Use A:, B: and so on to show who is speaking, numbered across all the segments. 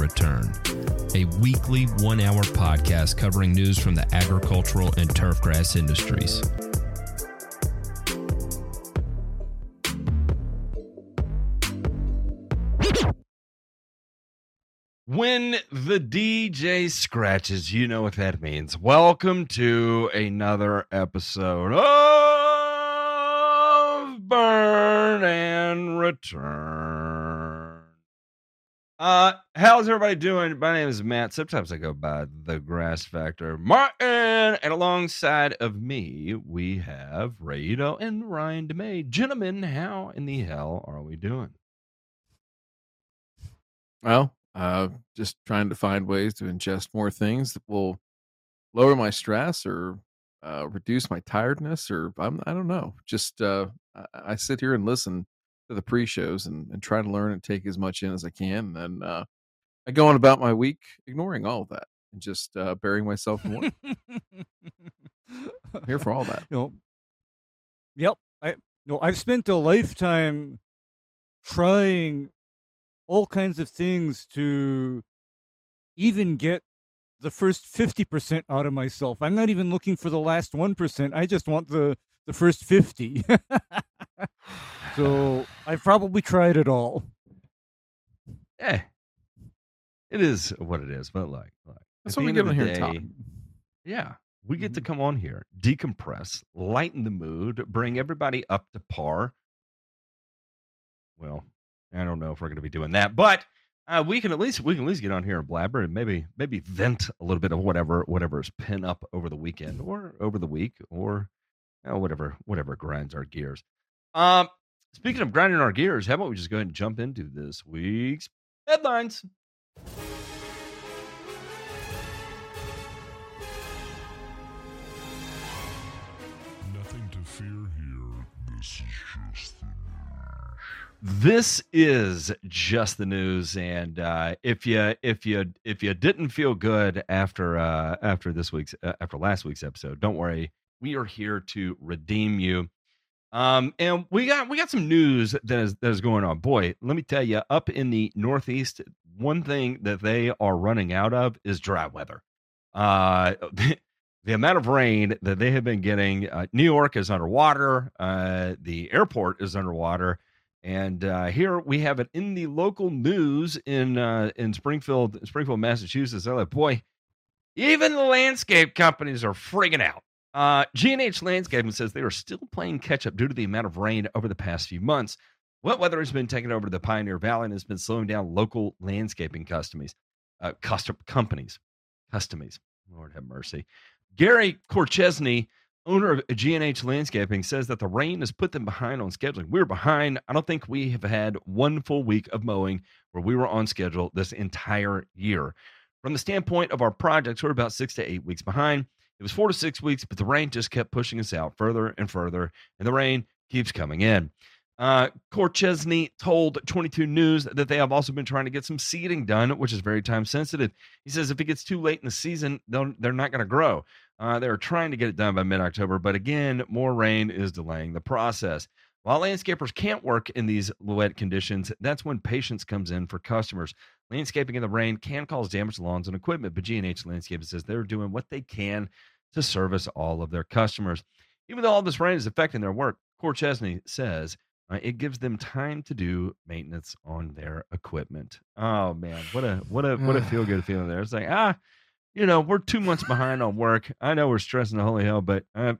A: Return, a weekly one hour podcast covering news from the agricultural and turfgrass industries.
B: When the DJ scratches, you know what that means. Welcome to another episode of Burn and Return. Uh, how's everybody doing? My name is Matt. Sometimes I go by the Grass Factor Martin, and alongside of me, we have Rado and Ryan DeMay. Gentlemen, how in the hell are we doing?
C: Well, uh, just trying to find ways to ingest more things that will lower my stress or uh, reduce my tiredness, or I'm, I don't know. Just uh, I, I sit here and listen to the pre-shows and, and try to learn and take as much in as I can. And uh, I go on about my week ignoring all of that and just uh, burying myself in work. I'm here for all that.
D: You know, yep. I know I've spent a lifetime trying all kinds of things to even get the first 50% out of myself. I'm not even looking for the last 1%. I just want the the first 50. so, I've probably tried it all.
B: Yeah, it is what it is. But like, like
C: That's what we get on here to
B: day, Yeah, we get to
D: Mhm.
B: come on here, decompress, lighten the mood, bring everybody up to par. Well, I don't know if we're going to be doing that, but uh, we can at least we can at least get on here and blabber and maybe maybe vent a little bit of whatever whatever is pin up over the weekend or over the week or you know, whatever whatever grinds our gears. Um, speaking of grinding our gears, how about we just go ahead and jump into this week's headlines?
E: Nothing to fear here.
B: This
E: This is just the news.
B: is just the news, and uh, if you if you if you didn't feel good after uh, after this week's uh, after last week's episode, don't worry, we are here to redeem you. Um, and we got we got some news that is that is going on. Boy, let me tell you, up in the Northeast, one thing that they are running out of is dry weather. Uh, the amount of rain that they have been getting, uh, New York is underwater. Uh, the airport is underwater. And uh, here we have it in the local news in uh, in Springfield, Springfield, Massachusetts. They're like, boy, even the landscape companies are freaking out. Uh, G&H Landscaping says they are still playing catch up due to the amount of rain over the past few months. Wet weather has been taking over the Pioneer Valley and has been slowing down local landscaping customers, uh, custom companies, customies. Lord have mercy. Gary Korchesny, owner of G&H Landscaping, says that the rain has put them behind on scheduling. We're behind. I don't think we have had one full week of mowing where we were on schedule this entire year. From the standpoint of our projects, we're about six to eight weeks behind. It was four to six weeks, but the rain just kept pushing us out further and further, and the rain keeps coming in. Uh, Korchesny told 22 News that they have also been trying to get some seeding done, which is very time sensitive. He says if it gets too late in the season, they're not going to grow. Uh, they're trying to get it done by mid October, but again, more rain is delaying the process. While landscapers can't work in these wet conditions, that's when patience comes in for customers. Landscaping in the rain can cause damage to lawns and equipment, but G&H Landscaping says they're doing what they can to service all of their customers. Even though all this rain is affecting their work, Korchesny says uh, it gives them time to do maintenance on their equipment. Oh man, what a what a what a feel good feeling there. It's like ah, you know, we're two months behind on work. I know we're stressing the holy hell, but uh,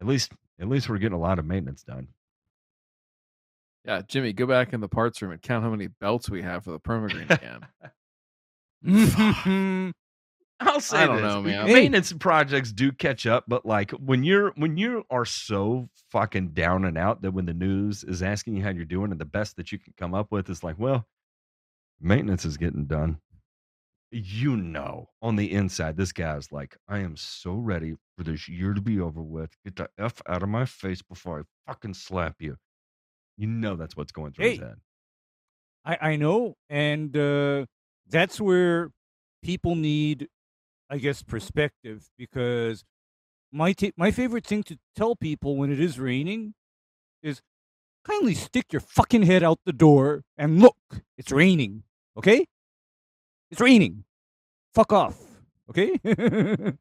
B: at least at least we're getting a lot of maintenance done.
C: Yeah, Jimmy, go back in the parts room and count how many belts we have for the permagreen can.
B: I'll say
C: I don't
B: this.
C: know, man.
B: Maintenance projects do catch up, but like when you're when you are so fucking down and out that when the news is asking you how you're doing, and the best that you can come up with is like, well, maintenance is getting done. You know, on the inside, this guy's like, I am so ready for this year to be over with. Get the f out of my face before I fucking slap you. You know that's what's going through his head.
D: I, I know, and uh, that's where people need, I guess, perspective. Because my ta- my favorite thing to tell people when it is raining is kindly stick your fucking head out the door and look. It's raining. Okay, it's raining. Fuck off. Okay.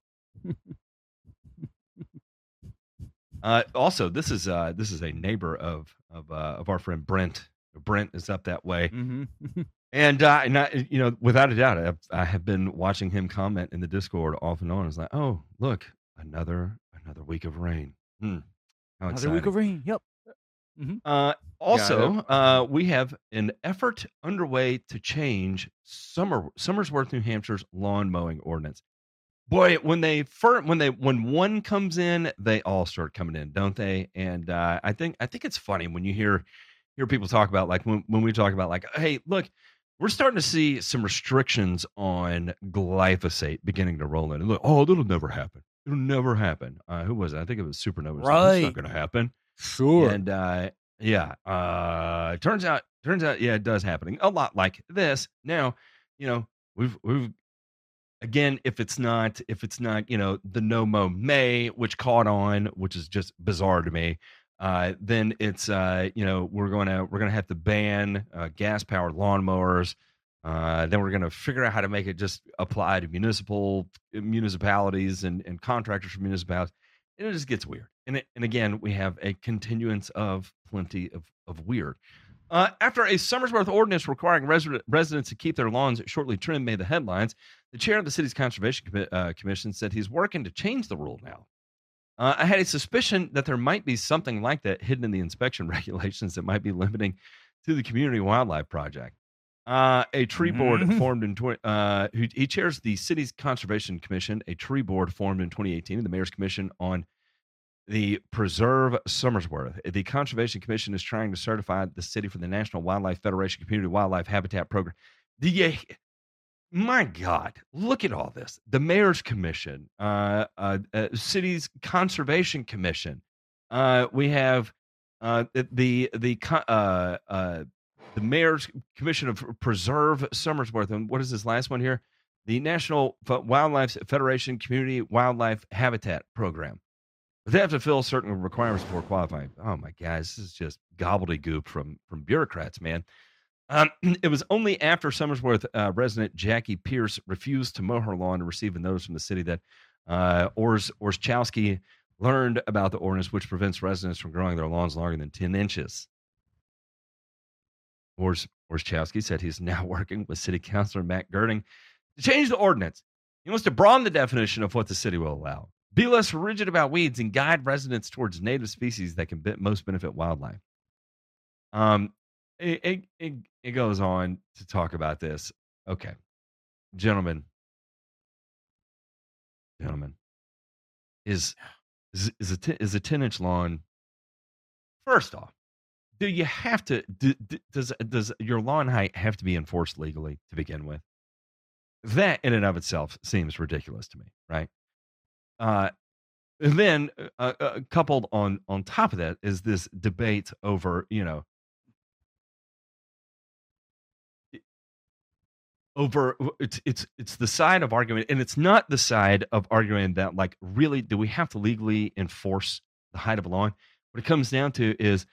B: Uh, also, this is uh, this is a neighbor of of uh, of our friend Brent. Brent is up that way,
D: hmm
B: and uh, and I, you know, without a doubt, I've, I have been watching him comment in the Discord off and on. It's like, oh, look, another another week of rain. Hmm.
D: Another week of rain. Yep.
B: Uh, also, uh, we have an effort underway to change Summer Somersworth, New Hampshire's lawn mowing ordinance. Boy, when they first, when they when one comes in, they all start coming in, don't they? And uh, I think I think it's funny when you hear hear people talk about like when when we talk about like, hey, look, we're starting to see some restrictions on glyphosate beginning to roll in. And look, oh, that'll never happen. It'll never happen. Uh, who was it? I think it was Supernova.
D: Right, It's
B: not going to happen.
D: Sure.
B: And uh, yeah, uh, turns out, turns out, yeah, it does happening a lot like this. Now, you know, we've we've again, if it's not if it's not you know the no mo May, which caught on, which is just bizarre to me. Uh, then it's uh, you know we're gonna we're gonna have to ban uh, gas powered lawnmowers. Uh, then we're gonna figure out how to make it just apply to municipal municipalities and, and contractors for municipalities and it just gets weird. And it, and again, we have a continuance of plenty of of weird. Uh, after a Somersworth ordinance requiring resident, residents to keep their lawns shortly trimmed made the headlines, the chair of the city's conservation uh, commission said he's working to change the rule now. Uh, I had a suspicion that there might be something like that hidden in the inspection regulations that might be limiting to the community wildlife project. Uh, a tree board
D: Mhm.
B: formed in 20, uh, who, he chairs the city's conservation commission, a tree board formed in 2018, and the mayor's commission on the Preserve Somersworth. The Conservation Commission is trying to certify the city for the National Wildlife Federation Community Wildlife Habitat Program. Do you, my God, look at all this. The Mayor's Commission, uh, uh, uh, City's Conservation Commission. Uh, we have uh, the the uh, uh, the Mayor's Commission of Preserve Somersworth, and what is this last one here? The National Wildlife Federation Community Wildlife Habitat Program. They have to fill certain requirements before qualifying. Oh my guys, this is just gobbledygook from from bureaucrats, man. Um, it was only after Somersworth uh, resident Jackie Pierce refused to mow her lawn to receive a notice from the city that uh, Ors Orschowski learned about the ordinance, which prevents residents from growing their lawns longer than 10 inches. Ors Orschowski said he's now working with City Councilor Matt Girding to change the ordinance. He wants to broaden the definition of what the city will allow, be less rigid about weeds, and guide residents towards native species that can most benefit wildlife. Um, it, it, it, it goes on to talk about this. Okay, gentlemen, gentlemen, is is is a t- is a ten inch lawn? First off, do you have to? Do, do- does does your lawn height have to be enforced legally to begin with? That in and of itself seems ridiculous to me, right? Uh, and then uh, uh, coupled on on top of that is this debate over you know over it's it's it's the side of argument and it's not the side of arguing that like really do we have to legally enforce the height of a lawn? What it comes down to is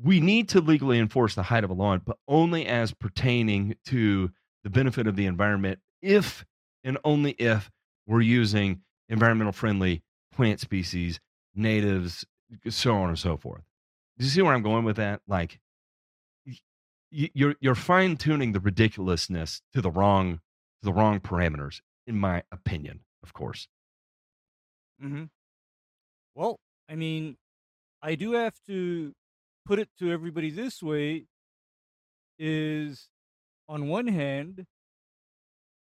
B: we need to legally enforce the height of a lawn but only as pertaining to the benefit of the environment if and only if we're using environmental friendly plant species natives so on and so forth. Do you see where i'm going with that? Like you're you're fine tuning the ridiculousness to the wrong the wrong parameters, in my opinion, of course.
D: Mm-hmm. Well, I mean, I do have to put it to everybody this way is on one hand,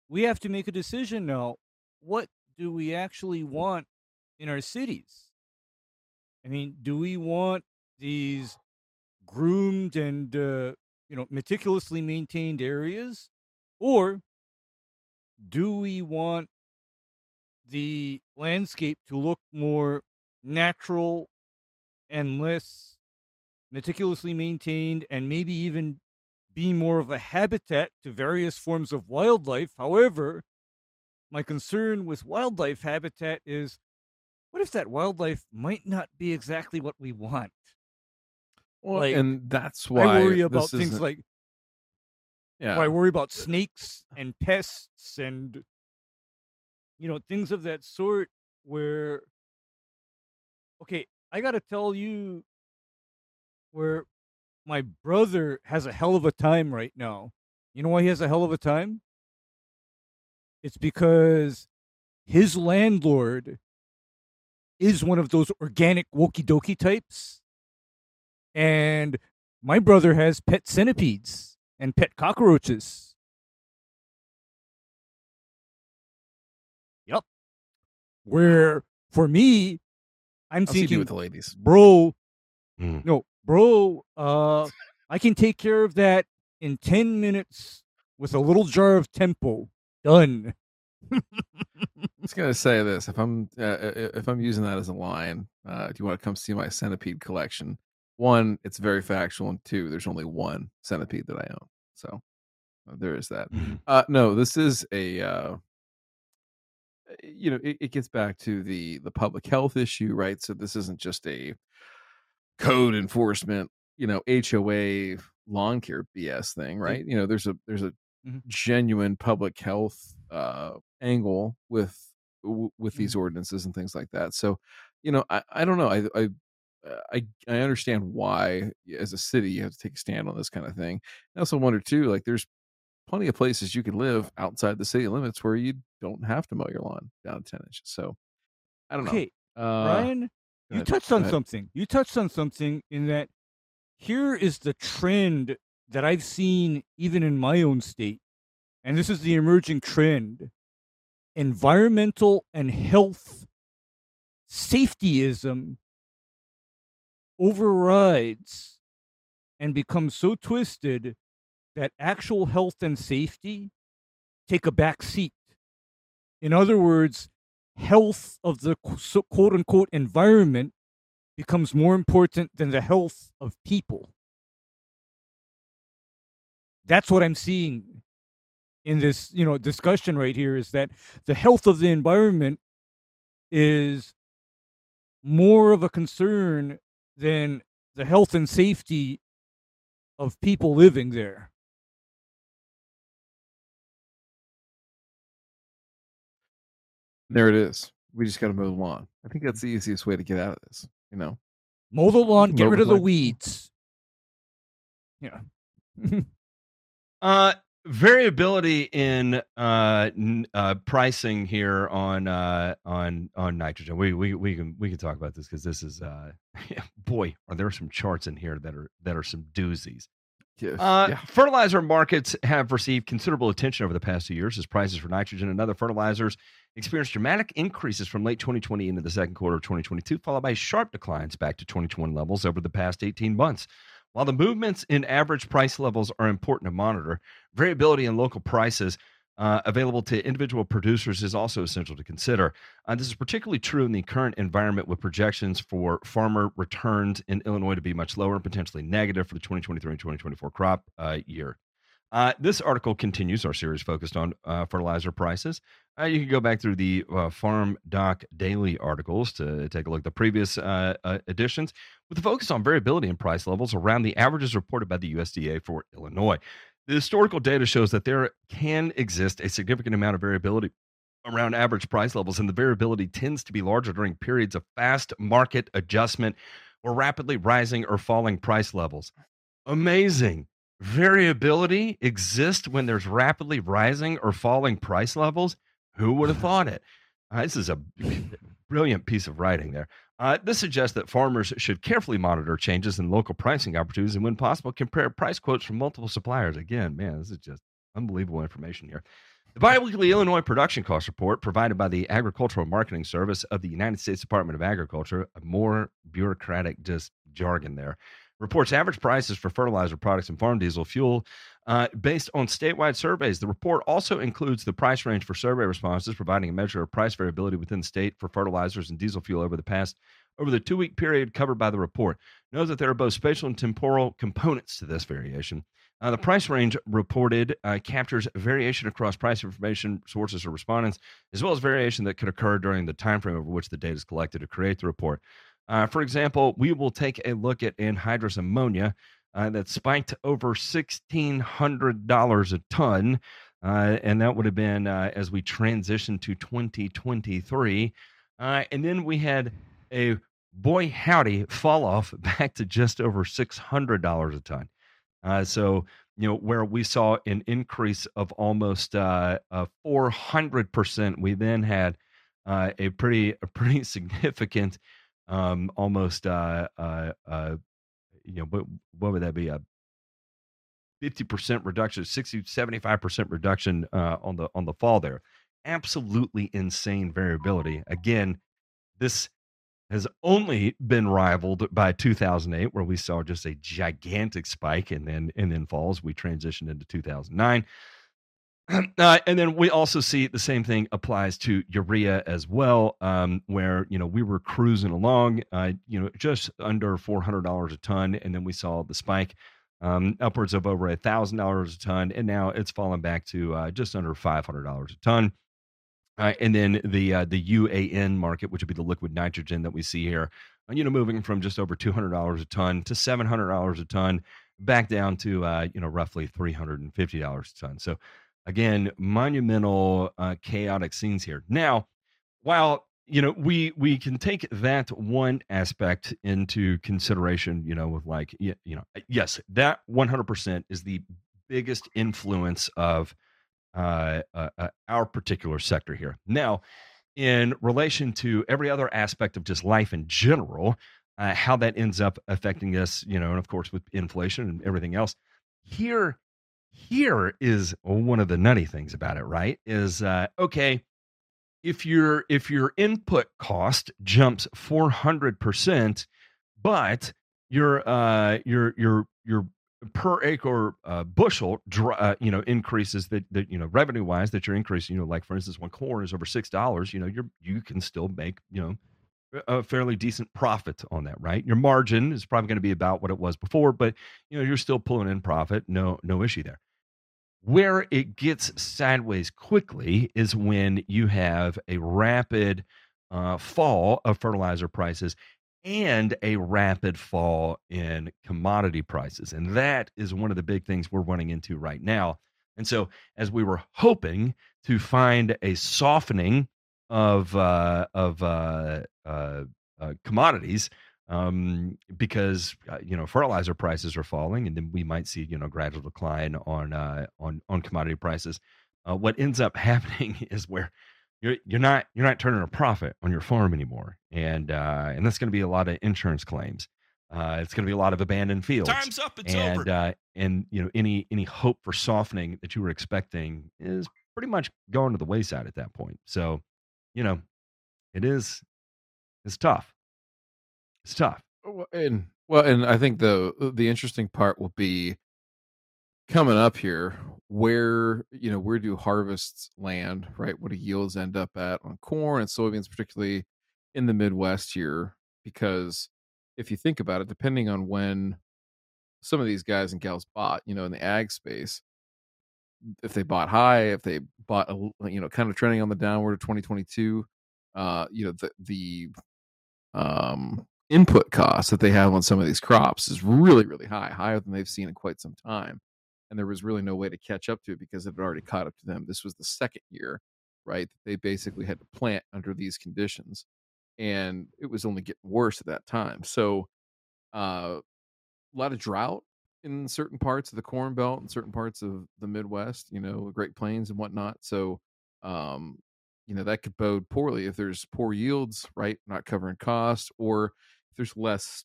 D: we have to make a decision now. what do we actually want in our cities? I mean, do we want these groomed and uh, you know meticulously maintained areas, or do we want the landscape to look more natural and less meticulously maintained, and maybe even be more of a habitat to various forms of wildlife? However, my concern with wildlife habitat is what if that wildlife might not be exactly what we want?
C: Well,
D: Like,
C: and that's why
D: I worry about things like
C: yeah.
D: I worry about uh, snakes uh, and pests and you know things of that sort where okay, I got to tell you where my brother has a hell of a time right now. You know why he has a hell of a time? It's because his landlord is one of those organic woki doki types. And my brother has pet centipedes and pet cockroaches. Yep. Where for me, I'm
C: I'll see you
D: thinking,
C: with the ladies.
D: bro,
B: Mm.
D: no, bro, uh, I can take care of that in 10 minutes with a little jar of tempo. Done.
C: I was gonna say this: if I'm uh, uh, if I'm using that as a line, uh, do you want to come see my centipede collection? One, it's very factual, and two, there's only one centipede that I own, so uh, there is that.
B: Mhm.
C: Uh, no, this is a uh, you know it, it gets back to the the public health issue, right? So this isn't just a code enforcement, you know, HOA lawn care BS thing, right? You know, there's a there's a
D: Mhm.
C: genuine public health uh angle with w- with these
D: Mm-hmm.
C: ordinances and things like that. So, you know, I I don't know. I I I I understand why as a city you have to take a stand on this kind of thing. I also wonder too, like there's plenty of places you can live outside the city limits where you don't have to mow your lawn down 10 inches. So I don't
D: Okay,
C: know. Uh,
D: Brian,
C: go
D: you touched on something. You touched on something in that here is the trend that I've seen even in my own state. And this is the emerging trend. Environmental and health safetyism overrides and becomes so twisted that actual health and safety take a back seat. In other words, health of the quote unquote environment becomes more important than the health of people. That's what I'm seeing in this, you know, discussion right here is that the health of the environment is more of a concern than the health and safety of people living there.
C: There it is. We just got to mow the lawn. I think that's the easiest way to get out of this. You know,
D: Mow the lawn, get
C: Mow
D: rid of
C: the
D: the weeds. Yeah.
B: Uh, variability in uh, n- uh, pricing here on uh, on on nitrogen. We we we can we can talk about this because this is uh, boy, are there some charts in here that are that are some doozies.
C: yeah,
B: Uh,
C: yeah.
B: Fertilizer markets have received considerable attention over the past two years as prices for nitrogen and other fertilizers experienced dramatic increases from late 2020 into the second quarter of 2022, followed by sharp declines back to 2021 levels over the past 18 months. While the movements in average price levels are important to monitor, variability in local prices uh, available to individual producers is also essential to consider. Uh, this is particularly true in the current environment with projections for farmer returns in Illinois to be much lower and potentially negative for the 2023 and 2024 crop uh, year. Uh, this article continues our series focused on uh, fertilizer prices. Uh, you can go back through the uh, Farm Doc Daily articles to take a look at the previous uh, uh, editions with a focus on variability in price levels around the averages reported by the USDA for Illinois. The historical data shows that there can exist a significant amount of variability around average price levels, and the variability tends to be larger during periods of fast market adjustment or rapidly rising or falling price levels. Amazing. Variability exists when there's rapidly rising or falling price levels. Who would have thought it? Uh, this is a brilliant piece of writing there. Uh, this suggests that farmers should carefully monitor changes in local pricing opportunities and, when possible, compare price quotes from multiple suppliers. Again, man, this is just unbelievable information here. The biweekly Illinois production cost report provided by the Agricultural Marketing Service of the United States Department of Agriculture, a more bureaucratic just jargon there, reports average prices for fertilizer products and farm diesel fuel uh, based on statewide surveys. The report also includes the price range for survey responses, providing a measure of price variability within the state for fertilizers and diesel fuel over the past over the two week period covered by the report. Note that there are both spatial and temporal components to this variation. Uh, the price range reported uh, captures variation across price information sources or respondents, as well as variation that could occur during the time frame over which the data is collected to create the report. Uh, for example, we will take a look at anhydrous ammonia uh, that spiked over $1,600 a ton. Uh, and that would have been uh, as we transitioned to 2023. and then we had a boy howdy fall off back to just over $600 a ton. Uh, so, you know, where we saw an increase of almost uh, uh, 400%, we then had uh, a pretty, a pretty significant, um, almost, uh, uh, uh, you know, what, what would that be? A 50% reduction, 60, 75% reduction uh, on the on the fall there. Absolutely insane variability. Again, this has only been rivaled by 2008 where we saw just a gigantic spike and then and then falls we transitioned into 2009 uh, and then we also see the same thing applies to urea as well um, where you know we were cruising along uh, you know just under $400 a ton and then we saw the spike um, upwards of over a thousand dollars a ton and now it's fallen back to uh, just under $500 a ton uh, and then the uh, the UAN market, which would be the liquid nitrogen that we see here, uh, you know, moving from just over two hundred dollars a ton to seven hundred dollars a ton, back down to you know roughly three hundred and fifty dollars a ton. So, again, monumental uh, chaotic scenes here. Now, while you know we we can take that one aspect into consideration, you know, with like you know, yes, that one hundred percent is the biggest influence of uh, uh, uh, our particular sector here. Now, in relation to every other aspect of just life in general, uh, how that ends up affecting us, you know, and of course with inflation and everything else. Here, here is one of the nutty things about it, right? Is uh, okay if your if your input cost jumps four hundred percent, but your uh your your your per acre uh, bushel, uh, you know, increases that, that you know revenue wise that you're increasing. You know, like for instance, when corn is over six dollars, you know, you're you can still make you know a fairly decent profit on that, right? Your margin is probably going to be about what it was before, but you know, you're still pulling in profit. No, no issue there. Where it gets sideways quickly is when you have a rapid uh, fall of fertilizer prices and a rapid fall in commodity prices. And that is one of the big things we're running into right now. And so, as we were hoping to find a softening of uh, of uh, uh, uh commodities, um, because uh, you know fertilizer prices are falling, and then we might see you know gradual decline on uh, on on commodity prices. what ends up happening is where you're you're not you're not turning a profit on your farm anymore, and uh, and that's going to be a lot of insurance claims. Uh, it's going to be a lot of abandoned fields.
A: Time's up. It's
B: and,
A: over.
B: Uh, and you know any any hope for softening that you were expecting is pretty much going to the wayside at that point. So, you know, it is it's tough. It's tough.
C: And well, and I think the the interesting part will be coming up here where you know where do harvests land right what do yields end up at on corn and soybeans particularly in the midwest here because if you think about it depending on when some of these guys and gals bought you know in the ag space if they bought high if they bought a, you know kind of trending on the downward of 2022 uh you know the the um input costs that they have on some of these crops is really really high higher than they've seen in quite some time and there was really no way to catch up to it because it had already caught up to them. This was the second year, right? They basically had to plant under these conditions, and it was only getting worse at that time. So, uh, a lot of drought in certain parts of the Corn Belt and certain parts of the Midwest, you know, the Great Plains and whatnot. So, um, you know, that could bode poorly if there's poor yields, right? Not covering costs, or there's less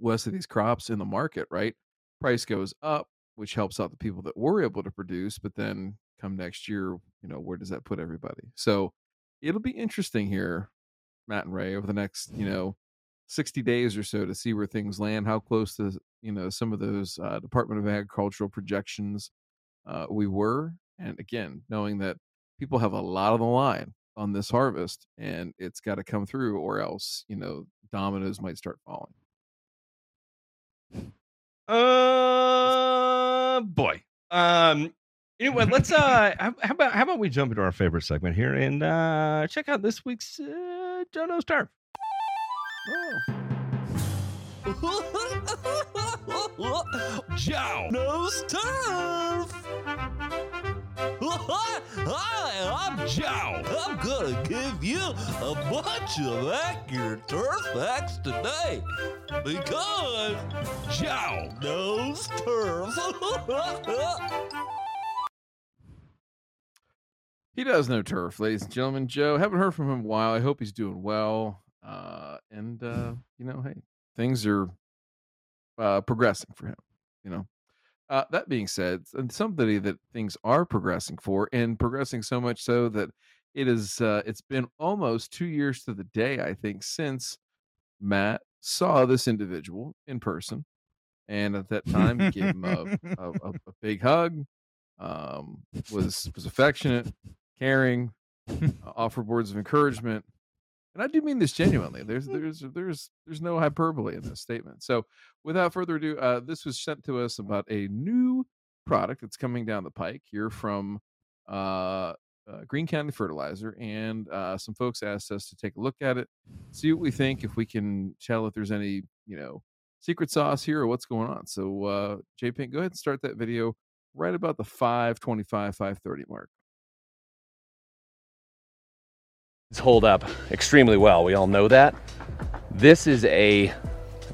C: less of these crops in the market, right? Price goes up which helps out the people that were able to produce. But then come next year, you know, where does that put everybody? So it'll be interesting here, Matt and Ray, over the next, you know, 60 days or so to see where things land, how close to, you know, some of those uh, Department of Agricultural projections uh, we were. And again, knowing that people have a lot on the line on this harvest and it's got to come through or else, you know, dominoes might start falling.
B: Uh, boy. Um. Anyway, let's uh. How, about how about we jump into our favorite segment here and uh check out this week's uh, Joe Knows turf.
A: Joe.
F: Knows turf. Hi, I'm
A: Joe.
F: I'm gonna give you a bunch of accurate turf facts today because
A: Joe.
F: knows turf.
C: He does know turf, ladies and gentlemen. Joe, haven't heard from him in a while. I hope he's doing well. Uh, and uh, you know, hey, things are uh, progressing for him. You know, uh, that being said, and somebody that things are progressing for, and progressing so much so that it is. Uh, it's been almost two years to the day, I think, since Matt saw this individual in person, and at that time, gave him a, a, a, a big hug. Um, was was affectionate, caring, uh, offered words of encouragement, and I do mean this genuinely. There's there's there's there's no hyperbole in this statement. So, without further ado, uh, this was sent to us about a new product that's coming down the pike here from uh, uh, Green County Fertilizer, and uh, some folks asked us to take a look at it, see what we think, if we can tell if there's any you know secret sauce here or what's going on. So, uh, J Pink, go ahead and start that video right about the 525 530 mark.
G: Hold up extremely well. We all know that. This is a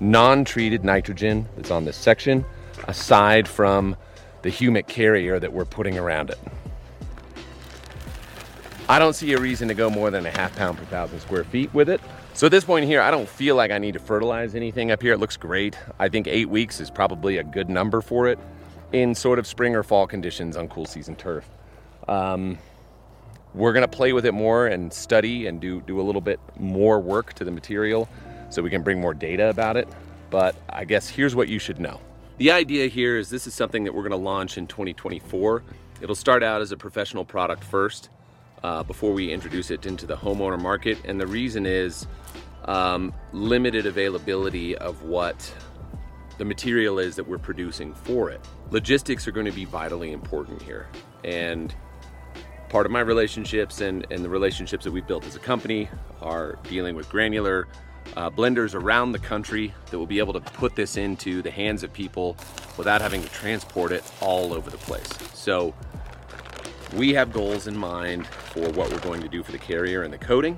G: non-treated nitrogen that's on this section, aside from the humic carrier that we're putting around it. I don't see a reason to go more than a half pound per thousand square feet with it. So at this point here, I don't feel like I need to fertilize anything up here. It looks great. I think eight weeks is probably a good number for it in sort of spring or fall conditions on cool season turf. Um, we're going to play with it more and study and do, do a little bit more work to the material so we can bring more data about it. But I guess here's what you should know. The idea here is this is something that we're going to launch in 2024. It'll start out as a professional product first uh, before we introduce it into the homeowner market. And the reason is um, limited availability of what the material is that we're producing for it. Logistics are going to be vitally important here. And part of my relationships and, and the relationships that we've built as a company are dealing with granular uh, blenders around the country that will be able to put this into the hands of people without having to transport it all over the place. So we have goals in mind for what we're going to do for the carrier and the coating.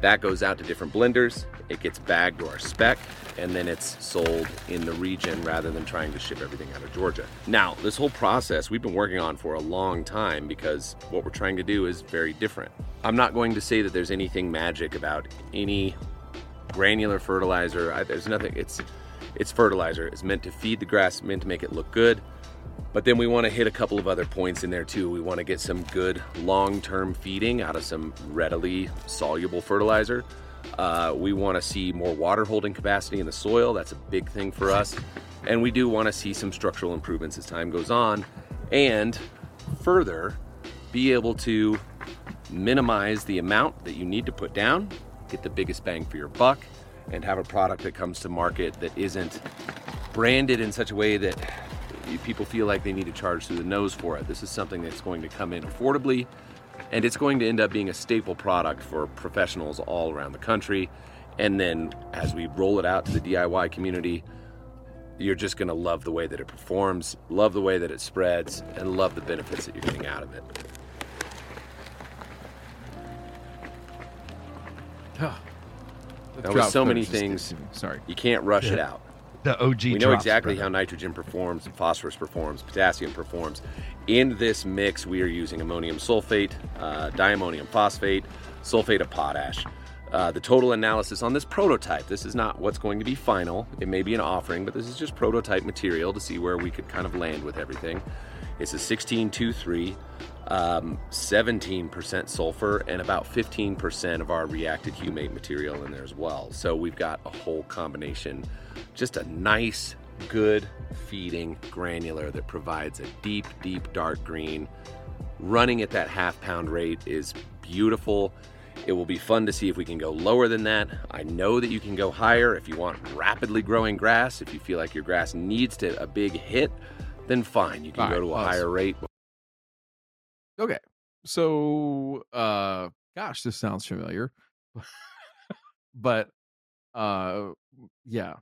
G: That goes out to different blenders. It gets bagged to our spec and then it's sold in the region rather than trying to ship everything out of Georgia. Now, this whole process we've been working on for a long time because what we're trying to do is very different. I'm not going to say that there's anything magic about any granular fertilizer. I, there's nothing. It's it's fertilizer. It's meant to feed the grass, meant to make it look good. But then we want to hit a couple of other points in there too. We want to get some good long-term feeding out of some readily soluble fertilizer. Uh, we want to see more water holding capacity in the soil. That's a big thing for us. And we do want to see some structural improvements as time goes on. And further, be able to minimize the amount that you need to put down, get the biggest bang for your buck, and have a product that comes to market that isn't branded in such a way that people feel like they need to charge through the nose for it. This is something that's going to come in affordably and it's going to end up being a staple product for professionals all around the country. And then as we roll it out to the DIY community, you're just going to love the way that it performs, love the way that it spreads, and love the benefits that you're getting out of it. Now, with so many things,
C: Sorry.
G: you can't rush it out.
B: The OG.
G: We know
B: drops,
G: exactly
B: brother.
G: how nitrogen performs, phosphorus performs, potassium performs. In this mix, we are using ammonium sulfate, uh, diammonium phosphate, sulfate of potash. Uh, the total analysis on this prototype, this is not what's going to be final. It may be an offering, but this is just prototype material to see where we could kind of land with everything. It's a 1623, um, 17% sulfur, and about 15% of our reacted humate material in there as well. So we've got a whole combination, just a nice, good feeding granular that provides a deep, deep dark green. Running at that half pound rate is beautiful. It will be fun to see if we can go lower than that. I know that you can go higher if you want rapidly growing grass. If you feel like your grass needs to a big hit, then fine, you can
C: All
G: go to a
C: pause.
G: higher rate.
C: Okay. So, uh, gosh, this sounds familiar. but, uh, yeah.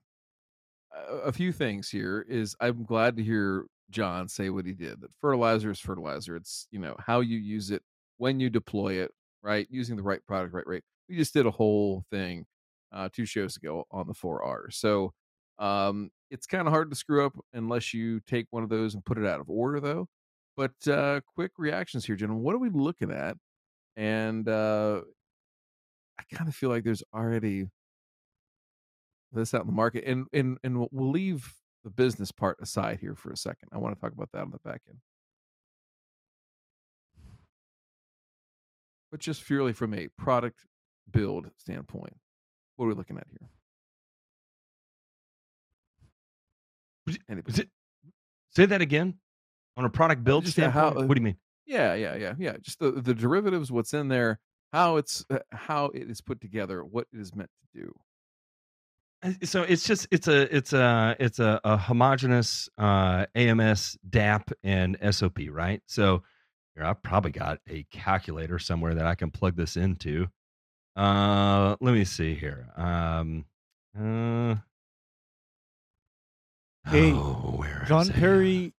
C: A, few things here is I'm glad to hear John say what he did. That fertilizer is fertilizer. It's, you know, how you use it, when you deploy it, right? Using the right product, right rate. We just did a whole thing uh, two shows ago on the 4R. So, um, it's kind of hard to screw up unless you take one of those and put it out of order, though. But uh, quick reactions here, gentlemen. What are we looking at? And uh, I kind of feel like there's already this out in the market, and and and we'll- leave the business part aside here for a second. I want to talk about that on the back end, but just purely from a product build standpoint, what are we looking at here? Anybody?
B: It, say that again on a product build
C: uh, how-
B: standpoint. what do you mean?
C: Yeah, yeah, yeah, yeah. Just the the derivatives, what's in there, how it's uh, how it is put together, what it is meant to do.
B: Uh, So it's just it's a it's a it's a, a homogeneous uh, AMS DAP and SOP, right? So here I've probably got a calculator somewhere that I can plug this into. Uh, let me see here. Um, uh,
D: Hey,
B: oh, where is
D: John? Perry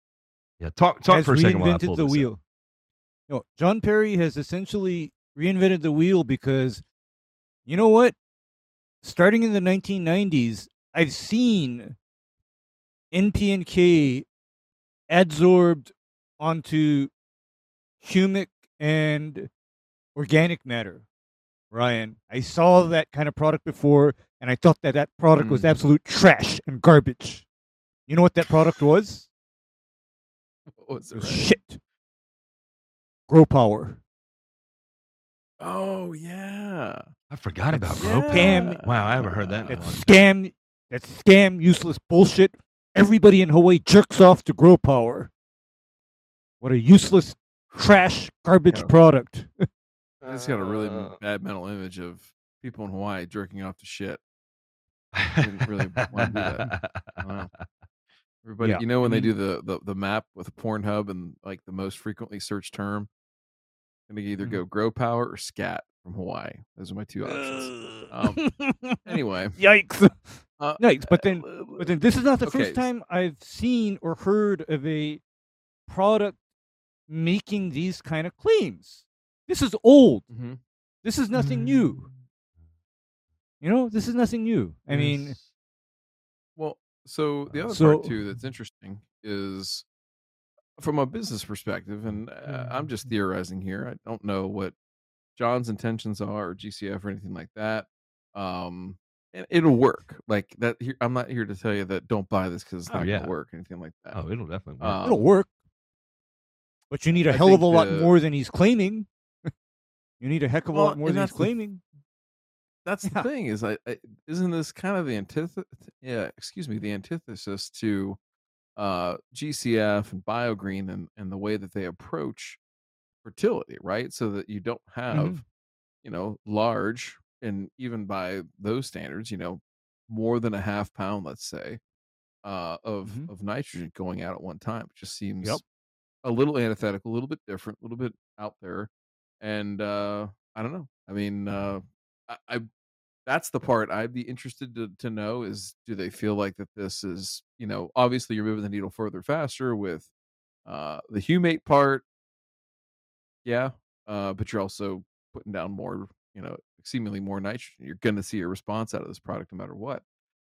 B: Yeah, talk talk for a second while I pull
D: the
B: this up.
D: wheel. No, John Perry has essentially reinvented the wheel because you know what? Starting in the 1990s, I've seen NPNK adsorbed onto humic and organic matter. Ryan, I saw that kind of product before, and I thought that that product was
C: Mm.
D: absolute trash and garbage. You know what that product was?
C: What was
D: It
C: it, right?
D: shit. Grow power.
C: Oh yeah,
B: I forgot about
D: That's
B: Grow
D: scam.
B: Power. Wow, I haven't heard that. in a
D: That
B: long time.
D: scam, that scam, useless bullshit. Everybody in Hawaii jerks off to grow power. What a useless, trash, garbage
C: Yeah.
D: product.
C: I just got a really
B: Uh,
C: bad mental image of people in Hawaii jerking off to shit. I didn't really wanna do that. Wow. Everybody,
D: Yeah,
C: you know when
D: I
C: they do the, the the map with Pornhub and like the most frequently searched term, gonna either
D: Mm-hmm.
C: go grow power or scat from Hawaii. Those are my two options. Um, Anyway,
D: Yikes!
C: uh,
D: Yikes! But then,
C: uh,
D: but then, this is not the
C: Okay.
D: first time I've seen or heard of a product making these kind of claims. This is old.
C: mhm.
D: This is nothing new. You know, this is nothing new. I mean,
B: Yes.
C: Well, so the other
D: So-
C: part too that's interesting is from a business perspective, and uh, I'm just theorizing here. I don't know what John's intentions are or GCF or anything like that. Um, and it'll work like that. Here, I'm not here to tell you that don't buy this because it's
B: Oh,
C: not
B: yeah.
C: gonna work or anything like that.
B: Oh, it'll definitely work.
C: Um,
D: it'll work. But you need a
C: I
D: hell of a lot
C: the-
D: more than he's claiming. you need a heck of a
C: Well,
D: lot more than he's claiming.
C: That's the thing is I, I isn't this kind of the antithesis yeah excuse me the antithesis to uh gcf and biogreen and and the way that they approach fertility right so that you don't have
D: Mm-hmm.
C: you know large and even by those standards you know more than a half pound let's say uh of
D: Mhm.
C: of nitrogen going out at one time it just seems
D: Yep.
C: a little antithetical a little bit different a little bit out there and uh i don't know i mean uh I, I that's the part I'd be interested to, to know is do they feel like that this is, you know, obviously you're moving the needle further faster with uh the humate part. Yeah. Uh, but you're also putting down more, you know, seemingly more nitrogen. You're gonna see a response out of this product no matter what.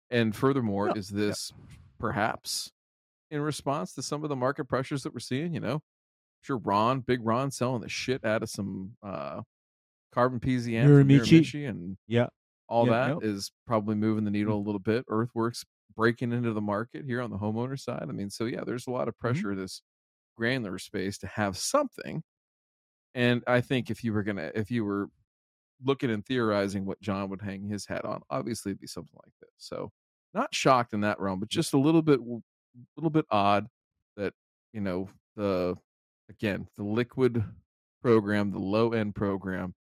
C: And furthermore,
D: Yeah,
C: is
D: yeah.
C: this perhaps in response to some of the market pressures that we're seeing, you know? Sure, Ron, big Ron selling the shit out of some uh carbon PZM.
D: Miramichi
C: and
D: Yeah.
C: All
D: Yeah,
C: that
D: yep.
C: is probably moving the needle a little bit. Earthworks breaking into the market here on the homeowner side. I mean, so yeah, there's a lot of
D: Mhm.
C: pressure this granular space to have something. And I think if you were gonna, if you were looking and theorizing what John would hang his hat on, obviously it'd be something like this. So not shocked in that realm, but just a little bit, a little bit odd that you know the again the liquid program, the low end program,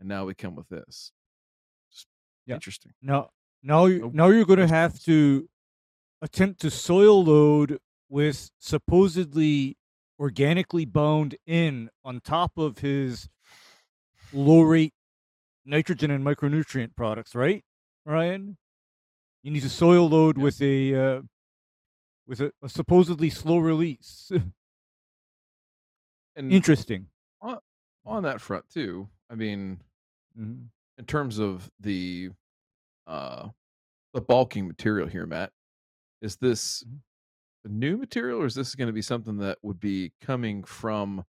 C: and now we come with this.
D: Yeah.
C: interesting.
D: Now, now, you, now you're going to have to attempt to soil load with supposedly organically bound in on top of his low rate nitrogen and micronutrient products, right, Ryan? You need to soil load with a uh, with a, a supposedly slow release. Interesting.
C: on on, that front too, I mean,
D: Mhm.
C: In terms of the uh the bulking material here, Matt, is this
D: Mhm.
C: a new material or is this going to be something that would be coming from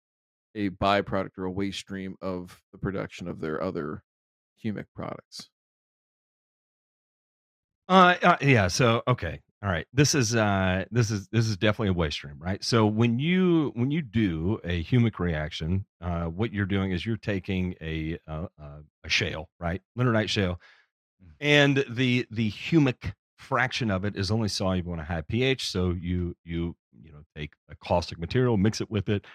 C: a byproduct or a waste stream of the production of their other humic products?
B: Uh, uh, yeah. So okay, all right. This is uh, this is this is definitely a waste stream, right? So when you when you do a humic reaction, uh, what you're doing is you're taking a uh, uh, a shale, right, leonardite shale, and the the humic fraction of it is only soluble in a high pH. So you you you know take a caustic material, mix it with it,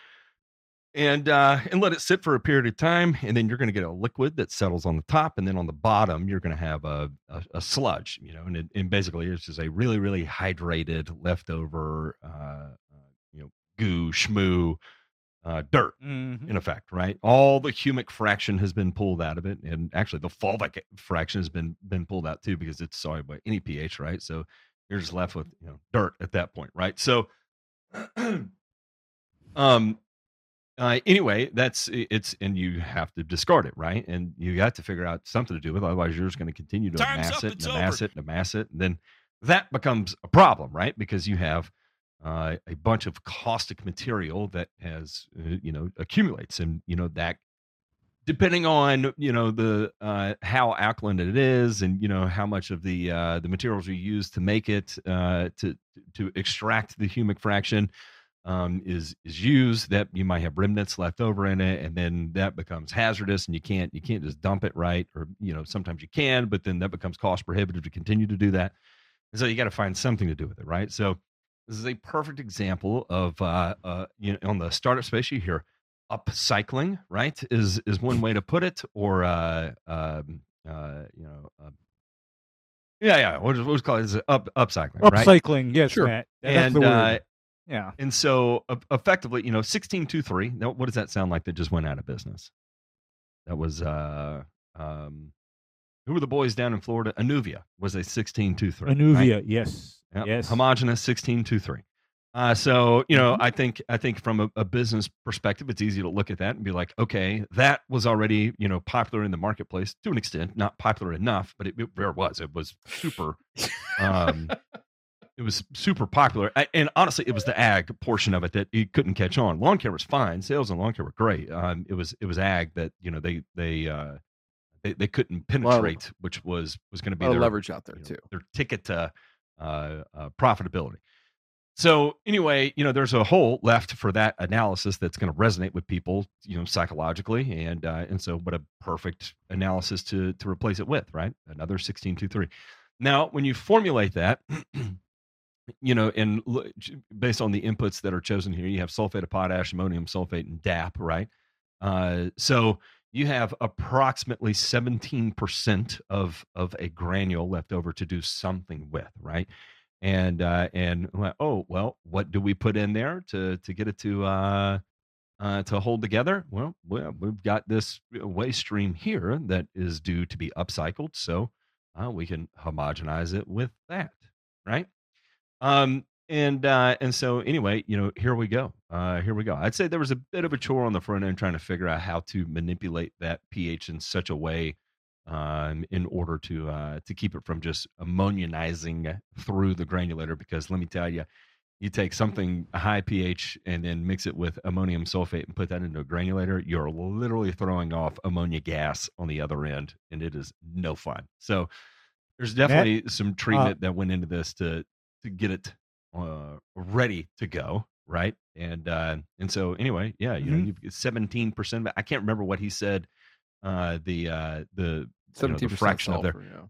B: and uh, and let it sit for a period of time, and then you're going to get a liquid that settles on the top, and then on the bottom you're going to have a, a a sludge, you know, and it, and basically it's just a really really hydrated leftover, uh, uh, you know, goo schmoo. Uh, dirt
D: Mhm.
B: in effect, right? All the humic fraction has been pulled out of it, and actually the fulvic fraction has been been pulled out too because it's soluble at any pH, right? So you're just left with you know dirt at that point, right? So, um, uh, anyway, that's it's and you have to discard it, right? And you got to figure out something to do with, it, otherwise you're just going to continue to
F: Time's
B: amass
F: up,
B: it, and amass
F: over.
B: it, and amass it, and then that becomes a problem, right? Because you have uh, a bunch of caustic material that has uh, you know accumulates and you know that depending on you know the uh, how alkaline it is and you know how much of the uh, the materials you use to make it uh, to to extract the humic fraction um, is is used that you might have remnants left over in it and then that becomes hazardous and you can't you can't just dump it right or you know sometimes you can but then that becomes cost prohibitive to continue to do that and so you got to find something to do with it right so this is a perfect example of uh, uh, you know on the startup space you hear upcycling, right? Is is one way to put it, or uh, um, uh, you know, uh, yeah, yeah. What's called is it up upcycling, right?
D: Upcycling, yes,
C: Sure.
D: Matt. That- That's
B: And uh,
D: yeah.
B: and so uh, effectively, you know, sixteen two three. Now, what does that sound like? That just went out of business. That was uh, um, who were the boys down in Florida? Anuvia was a sixteen two three.
D: Anuvia, yes.
B: Yep.
D: Yes.
B: Two three. Uh, so you know,
D: Mhm.
B: I think I think from a, a business perspective, it's easy to look at that and be like, okay, that was already you know popular in the marketplace to an extent, not popular enough, but it, it there was. It was super. Um, it was super popular, and honestly, it was the ag portion of it that you couldn't catch on. Lawn care was fine. Sales and lawn care were great. Um, it was it was ag that you know they they uh, they, they couldn't penetrate, which was was going to be their
C: leverage out there
B: you know,
C: too.
B: their ticket to uh, uh, profitability. So anyway, you know, there's a hole left for that analysis that's going to resonate with people, you know, psychologically, and uh, and so what a perfect analysis to to replace it with, right? Another sixteen two three. Now, when you formulate that, you know, and based on the inputs that are chosen here, you have sulfate of potash, ammonium sulfate, and DAP, right? Uh, so you have approximately 17% of of a granule left over to do something with, right? And uh, and oh well, what do we put in there to to get it to uh, uh, to hold together? Well, well, we've got this waste stream here that is due to be upcycled, so uh, we can homogenize it with that, right? Um, and uh, and so anyway, you know, here we go. Uh, here we go. I'd say there was a bit of a chore on the front end trying to figure out how to manipulate that pH in such a way um, in order to uh, to keep it from just ammonianizing through the granulator. Because let me tell you, you take something a high pH and then mix it with ammonium sulfate and put that into a granulator, you're literally throwing off ammonia gas on the other end, and it is no fun. So there's definitely some treatment that went into this to to get it uh, ready to go, right? And uh, and so anyway, yeah, you know,
D: Mhm.
B: you've seventeen percent. I can't remember what he said. Uh, the uh, the you know,
C: Seventeen
B: fraction of their
C: Yeah.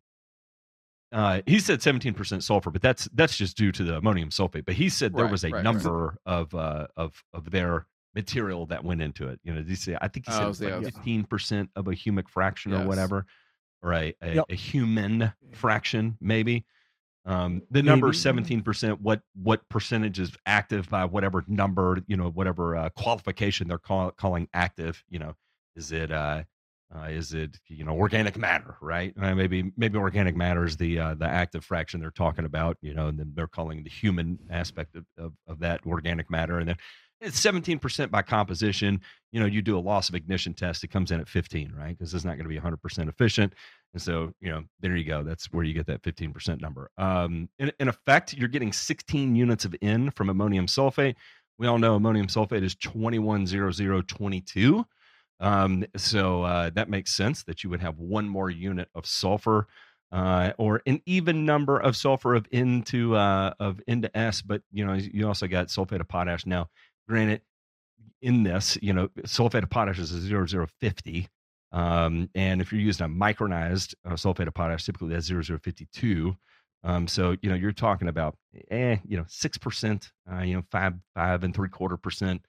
B: uh, he said 17% sulfur, but that's that's just due to the ammonium sulfate. But he said there
C: Right,
B: was a
C: right, right.
B: number of uh, of of their material that went into it. You know, did he say? I think he said it was like
C: was-
B: 15% of a humic fraction or whatever, or a, a,
D: Yep.
B: a human fraction maybe. Um, the number 17%. What what percentage is active by whatever number? You know, whatever uh, qualification they're call, calling active. You know, is it uh, uh, is it you know organic matter, right? Uh, maybe maybe organic matter is the uh, the active fraction they're talking about, you know, and then they're calling the human aspect of, of, of that organic matter, and then it's seventeen percent by composition. You know, you do a loss of ignition test, it comes in at fifteen, right? Because it's not going to be hundred percent efficient, and so you know there you go. That's where you get that fifteen percent number. Um, in, in effect, you're getting sixteen units of N from ammonium sulfate. We all know ammonium sulfate is twenty one zero zero twenty two. Um, so uh, that makes sense that you would have one more unit of sulfur, uh, or an even number of sulfur of N to uh, of N to S. But you know, you also got sulfate of potash. Now, granted, in this, you know, sulfate of potash is a zero zero fifty, um, and if you're using a micronized uh, sulfate of potash, typically that's zero zero fifty two. Um, so you know, you're talking about eh, you know, six percent, uh, you know, five five and three quarter percent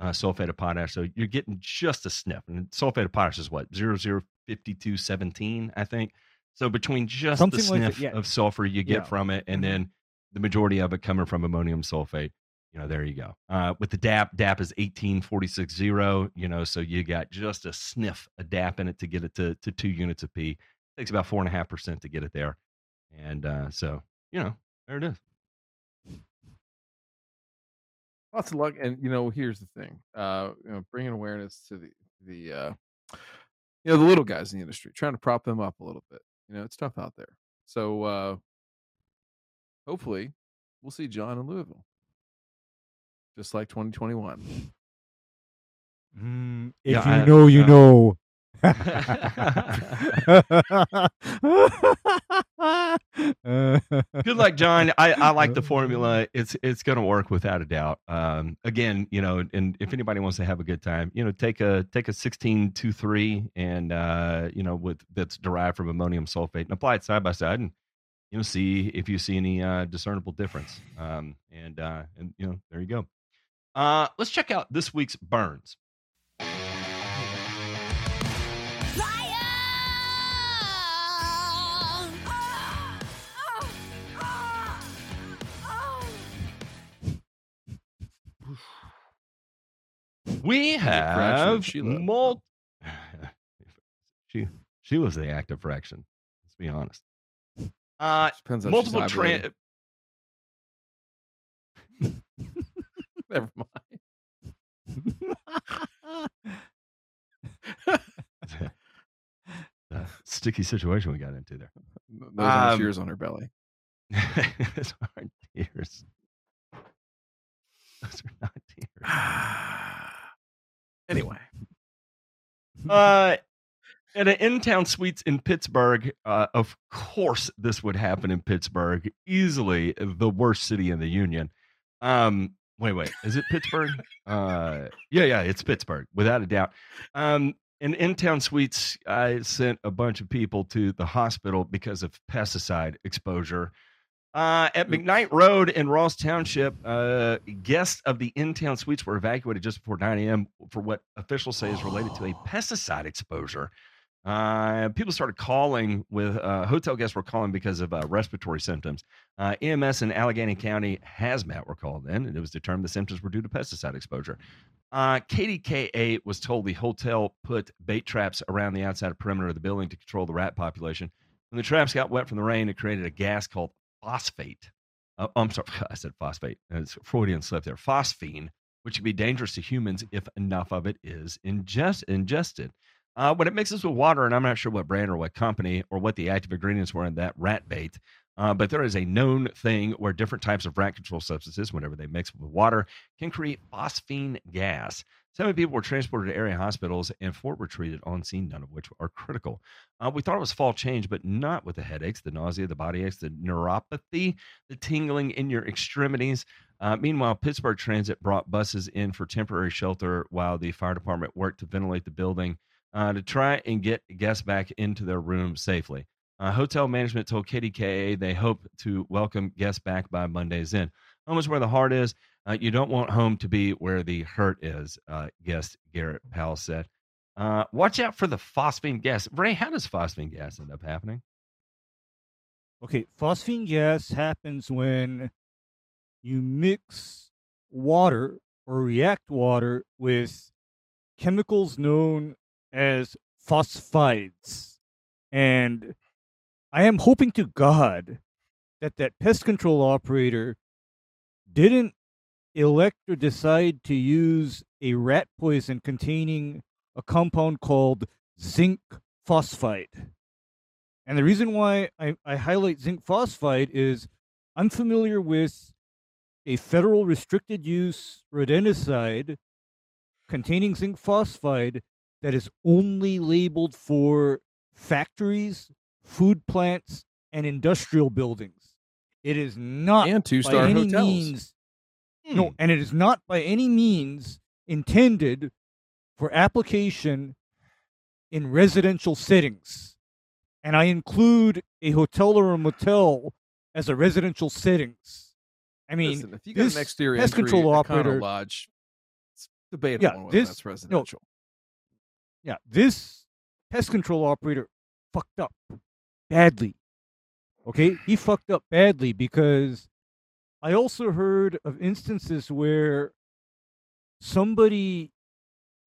B: uh, sulfate of potash. So you're getting just a sniff. And sulfate of potash is what? 005217, I think. So between just
D: Something
B: the
D: like
B: sniff
D: yeah.
B: of sulfur you get
D: Yeah.
B: from it, and
D: Mhm.
B: then the majority of it coming from ammonium sulfate, you know, there you go. Uh, with the DAP, DAP is 18460, you know, so you got just a sniff of DAP in it to get it to, to two units of P. takes about four and a half percent to get it there. And uh, so, you know, there it is.
C: Lots of luck, and you know, here's the thing. Uh, you know, bringing awareness to the the uh, you know, the little guys in the industry, trying to prop them up a little bit. You know, it's tough out there. So uh, hopefully, we'll see John in Louisville, just like 2021.
D: Mm, if
B: Yeah,
D: you
B: I-
D: know, you
B: uh,
D: know.
B: Good luck, John. I, I like the formula. It's it's going to work without a doubt. Um, again, you know, and if anybody wants to have a good time, you know, take a take a sixteen two three and uh, you know, with that's derived from ammonium sulfate and apply it side by side and you know see if you see any uh, discernible difference. Um, and uh, and you know, there you go. Uh, let's check out this week's burns. We have
C: Sheila.
B: mul- she she was the active fraction. Let's be honest. Uh,
C: Depends on
B: multiple
C: she's
B: tra-
C: vibrating. Never mind.
B: sticky situation we got into there.
C: Those are
B: Um,
C: tears on her belly.
B: Those aren't tears. Those are not tears.
C: anyway,
B: Uh, at an InTown Suites in Pittsburgh, uh, of course, this would happen in Pittsburgh. Easily the worst city in the union. Um, wait, wait, is it Pittsburgh? uh, yeah, yeah, it's Pittsburgh, without a doubt. Um, in InTown Suites, I sent a bunch of people to the hospital because of pesticide exposure. Uh, at McKnight Road in Ross Township, uh, guests of the InTown Suites were evacuated just before 9 a.m. for what officials say is related to a pesticide exposure. Uh, people started calling with uh, hotel guests were calling because of uh, respiratory symptoms. Uh, EMS in Allegheny County hazmat were called in, and it was determined the symptoms were due to pesticide exposure. Uh, KDKA was told the hotel put bait traps around the outside perimeter of the building to control the rat population. When the traps got wet from the rain, it created a gas called phosphate. Uh, I'm sorry, I said phosphate. It's Freudian slip there. Phosphine, which can be dangerous to humans if enough of it is ingest- ingested. Uh, when it mixes with water, and I'm not sure what brand or what company or what the active ingredients were in that rat bait, uh, but there is a known thing where different types of rat control substances, whenever they mix with water, can create phosphine gas. Seven people were transported to area hospitals and four were treated on scene, none of which are critical. Uh, we thought it was fall change, but not with the headaches, the nausea, the body aches, the neuropathy, the tingling in your extremities. Uh, meanwhile, Pittsburgh Transit brought buses in for temporary shelter while the fire department worked to ventilate the building uh, to try and get guests back into their rooms safely. Uh, hotel management told KDKA they hope to welcome guests back by Monday's end. Home is where the heart is. Uh, you don't want home to be where the hurt is, uh, guest Garrett Powell said. Uh, watch out for the phosphine gas. Ray, how does phosphine gas end up happening?
D: Okay, phosphine gas happens when you mix water or react water with chemicals known as phosphides. And I am hoping to God that that pest control operator didn't elect or decide to use a rat poison containing a compound called zinc phosphide. And the reason why I, I highlight zinc phosphide is I'm familiar with a federal restricted use rodenticide containing zinc phosphide that is only labeled for factories, food plants, and industrial buildings. It is not
C: and two
D: by
C: star
D: any
C: hotels.
D: means
B: Hmm.
D: no, and it is not by any means intended for application in residential settings. And I include a hotel or a motel as a residential settings. I mean,
C: Listen, if you got
D: this
C: an exterior
D: pest
C: entry
D: control
C: at
D: operator-
C: Lodge, it's debatable
D: Yeah,
C: on whether
D: this-
C: that's residential.
D: Yeah, this pest control operator fucked up badly. Okay, he fucked up badly because I also heard of instances where somebody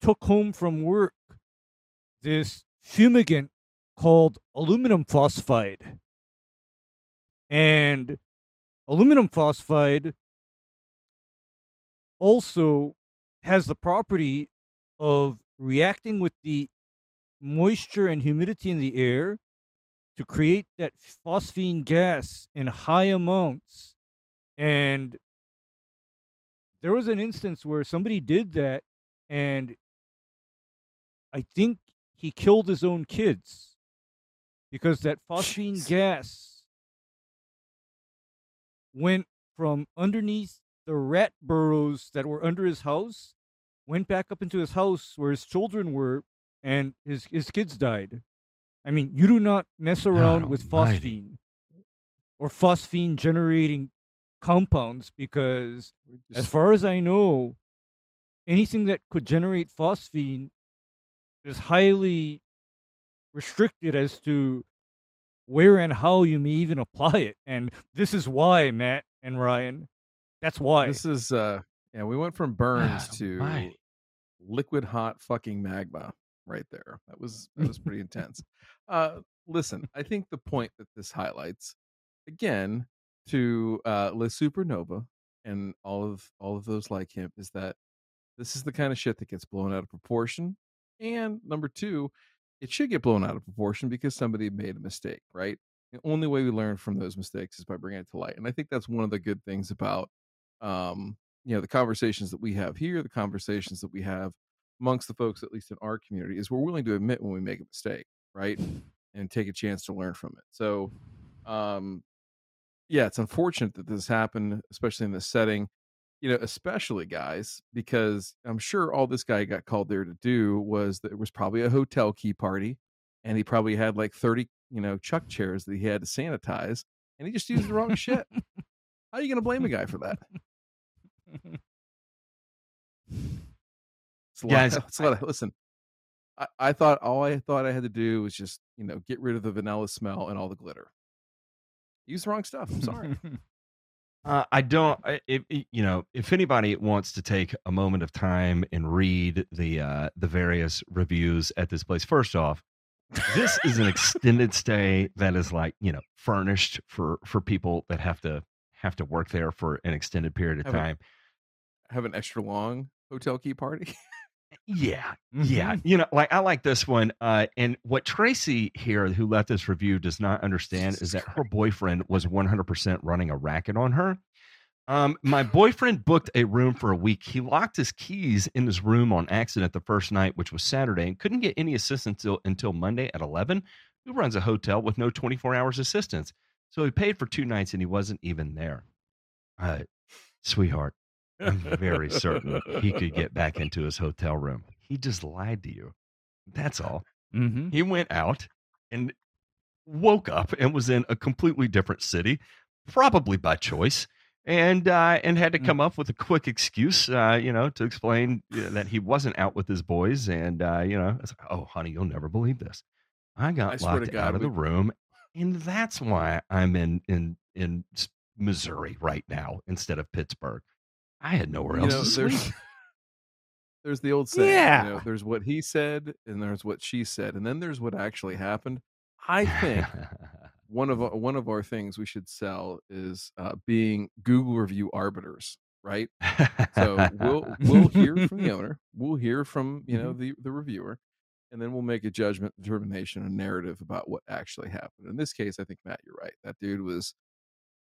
D: took home from work this fumigant called aluminum phosphide. And aluminum phosphide also has the property of reacting with the moisture and humidity in the air to create that phosphine gas in high amounts. And there was an instance where somebody did that, and I think he killed his own kids because that phosphine
C: Jeez.
D: gas went from underneath the rat burrows that were under his house, went back up into his house where his children were, and his his kids died. I mean, you do not mess around with
B: almighty.
D: phosphine or phosphine generating compounds because
C: We're
D: as far as I know, anything that could generate phosphine is highly restricted as to where and how you may even apply it. And this is why, Matt and Ryan, that's why.
C: This is uh yeah, we went from burns
B: God
C: to
B: almighty.
C: liquid hot fucking magma right there. That was that was pretty intense. Uh listen, I think the point that this highlights again to uh Le Supernova and all of all of those like him is that this is the kind of shit that gets blown out of proportion. And number two, it should get blown out of proportion because somebody made a mistake, right? The only way we learn from those mistakes is by bringing it to light. And I think that's one of the good things about um, you know, the conversations that we have here, the conversations that we have amongst the folks, at least in our community, is we're willing to admit when we make a mistake, right? And take a chance to learn from it. So um yeah, it's unfortunate that this happened, especially in this setting you know, especially guys, because I'm sure all this guy got called there to do was that it was probably a hotel key party, and he probably had like 30, you know, chuck chairs that he had to sanitize, and he just used the wrong shit. How are you going to blame a guy for that? It's a lot,
B: Guys,
C: it's a lot of, listen, I, I thought all I thought I had to do was just, you know, get rid of the vanilla smell and all the glitter. Use the wrong stuff. I'm sorry.
B: Uh, I don't. I- If you know, if anybody wants to take a moment of time and read the uh, the various reviews at this place, first off, this is an extended stay that is like you know furnished for for people that have to have to work there for an extended period of time.
C: Have an extra long hotel key party.
B: Yeah, yeah.
D: Mhm.
B: You know, like I like this one. Uh, and what Tracy here, who left this review, does not understand is that her boyfriend was 100% running a racket on her. Um, my boyfriend booked a room for a week. He locked his keys in his room on accident the first night, which was Saturday, and couldn't get any assistance until, until Monday at 11. Who runs a hotel with no 24 hours assistance? So he paid for two nights and he wasn't even there. Uh, sweetheart, I'm very certain he could get back into his hotel room. He just lied to you. That's all.
D: Mm-hmm.
B: He went out and woke up and was in a completely different city, probably by choice, and uh, and had to
D: Mm.
B: come up with a quick excuse, uh, you know, to explain that he wasn't out with his boys. And uh, you know, it's like, oh, honey, you'll never believe this. I got
C: I
B: locked
C: God,
B: out of
C: we-
B: the room, and that's why I'm in in in Missouri right now instead of Pittsburgh. I had nowhere
C: You
B: else
C: know,
B: to
C: there's
B: sleep.
C: there's the old saying.
D: Yeah.
C: You know, there's what he said, and there's what she said, and then there's what actually happened. I think one of our- one of our things we should sell is uh, being Google review arbiters, right? So we'll we'll hear from the owner, we'll hear from you know the the reviewer, and then we'll make a judgment determination, a narrative about what actually happened. In this case, I think Matt, you're right. That dude was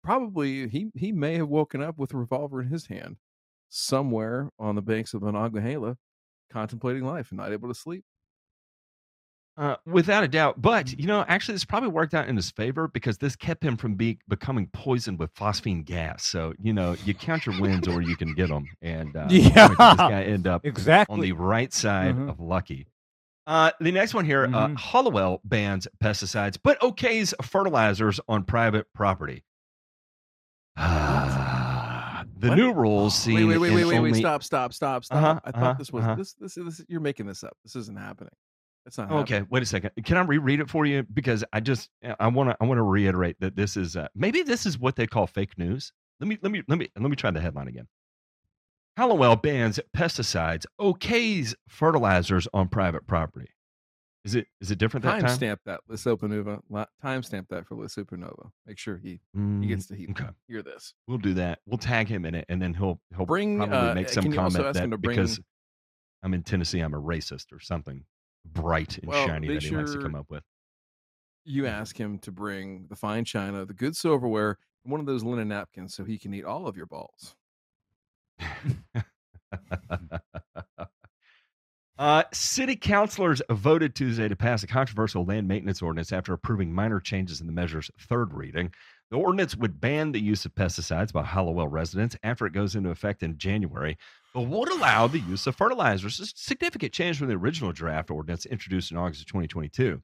C: probably he he may have woken up with a revolver in his hand somewhere on the banks of Monongahela, contemplating life and not able to sleep.
B: Uh, without a doubt.
C: Mm-hmm.
B: But, you know, actually, this probably worked out in his favor because this kept him from be- becoming poisoned with phosphine gas. So, you know, you count your wins or you can get them. And uh,
D: Yeah.
B: this guy end up
D: Exactly.
B: on the right side
D: Mhm.
B: of lucky. Uh, the next one here uh,
D: Mhm.
B: Hallowell bans pesticides, but okays fertilizers on private property. Ah, the new rules seem
C: Wait, wait, wait, wait, wait, wait! Stop, stop, stop, stop!
B: Uh-huh,
C: I thought
B: uh-huh,
C: this was
B: uh-huh.
C: this, this. This you're making this up. This isn't happening. That's not
B: Okay,
C: happening.
B: wait a second. Can I reread it for you? Because I just I want to I want to reiterate that this is uh, maybe this is what they call fake news. Let me let me let me let me try the headline again. Hallowell bans pesticides, okays fertilizers on private property. Is it is it different that time?
C: Timestamp that, La Supernova. Timestamp that for La Supernova. Make sure he he
B: Mm,
C: gets to he-
B: okay,
C: hear this.
B: we'll do that. We'll tag him in it, and then he'll he'll
C: Bring,
B: probably
C: uh,
B: make some
C: can you also
B: comment that
C: bring-
B: because I'm in Tennessee, I'm a racist or something bright and
C: Well,
B: shiny that he likes to come up with.
C: You ask him to bring the fine china, the good silverware, and one of those linen napkins so he can eat all of your balls.
B: uh, city councilors voted Tuesday to pass a controversial land maintenance ordinance after approving minor changes in the measure's third reading. The ordinance would ban the use of pesticides by Hallowell residents after it goes into effect in January, but would allow the use of fertilizers, a significant change from the original draft ordinance introduced in August of 2022.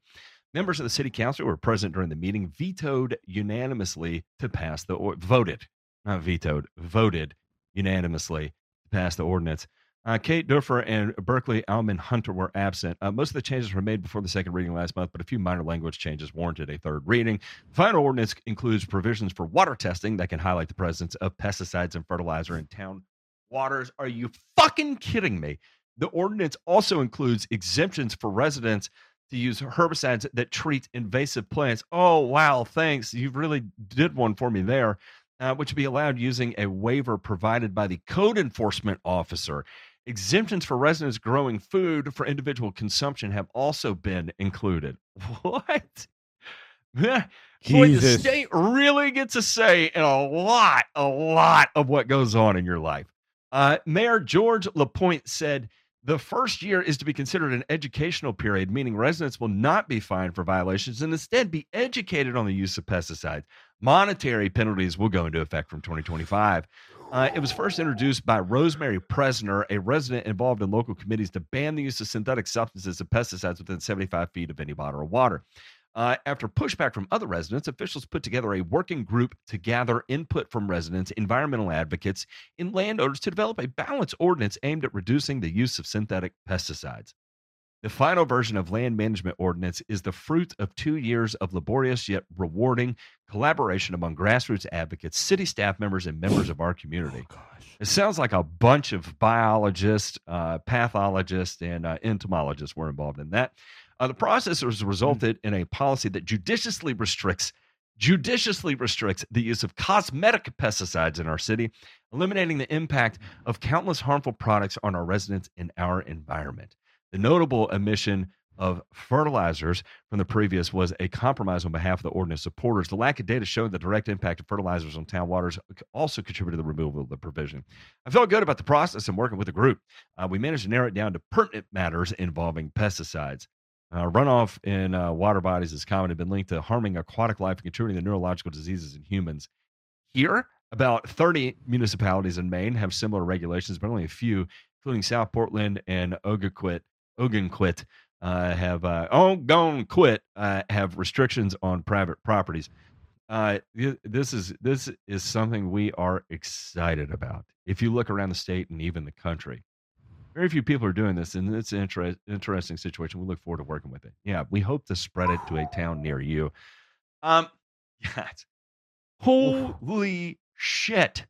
B: Members of the city council who were present during the meeting vetoed unanimously to pass the or voted, not vetoed, voted unanimously to pass the ordinance. Uh, Kate Dufour and Berkeley Almand-Hunter were absent. Uh, most of the changes were made before the second reading last month, but a few minor language changes warranted a third reading. The final ordinance includes provisions for water testing that can highlight the presence of pesticides and fertilizer in town waters. Are you fucking kidding me? The ordinance also includes exemptions for residents to use herbicides that treat invasive plants. Oh, wow. Thanks. You really did one for me there, uh, which would be allowed using a waiver provided by the code enforcement officer. Exemptions for residents growing food for individual consumption have also been included. What? Boy, the state really gets a say in a lot, a lot of what goes on in your life. Uh, Mayor George Lapointe said the first year is to be considered an educational period, meaning residents will not be fined for violations and instead be educated on the use of pesticides. Monetary penalties will go into effect from 2025. Uh, it was first introduced by Rosemary Presner, a resident involved in local committees to ban the use of synthetic substances and pesticides within 75 feet of any body of water. Uh, after pushback from other residents, officials put together a working group to gather input from residents, environmental advocates, and landowners to develop a balanced ordinance aimed at reducing the use of synthetic pesticides. The final version of Land Management Ordinance is the fruit of two years of laborious yet rewarding collaboration among grassroots advocates, city staff members, and members of our community. It sounds like a bunch of biologists, uh, pathologists, and uh, entomologists were involved in that. Uh, the process has resulted in a policy that judiciously restricts judiciously restricts the use of cosmetic pesticides in our city, eliminating the impact of countless harmful products on our residents and our environment. The notable omission of fertilizers from the previous was a compromise on behalf of the ordinance supporters. The lack of data showing the direct impact of fertilizers on town waters also contributed to the removal of the provision. I felt good about the process and working with the group. Uh, we managed to narrow it down to pertinent matters involving pesticides. Uh, runoff in uh, water bodies is common and been linked to harming aquatic life and contributing to neurological diseases in humans. Here, about 30 municipalities in Maine have similar regulations, but only a few, including South Portland and Ogunquit, Ogunquit uh, have uh, oh gone quit uh, have restrictions on private properties. Uh, this is this is something we are excited about. If you look around the state and even the country, very few people are doing this, and it's an inter- interesting situation. We look forward to working with it. Yeah, we hope to spread it to a town near you. Um, yes. Holy shit!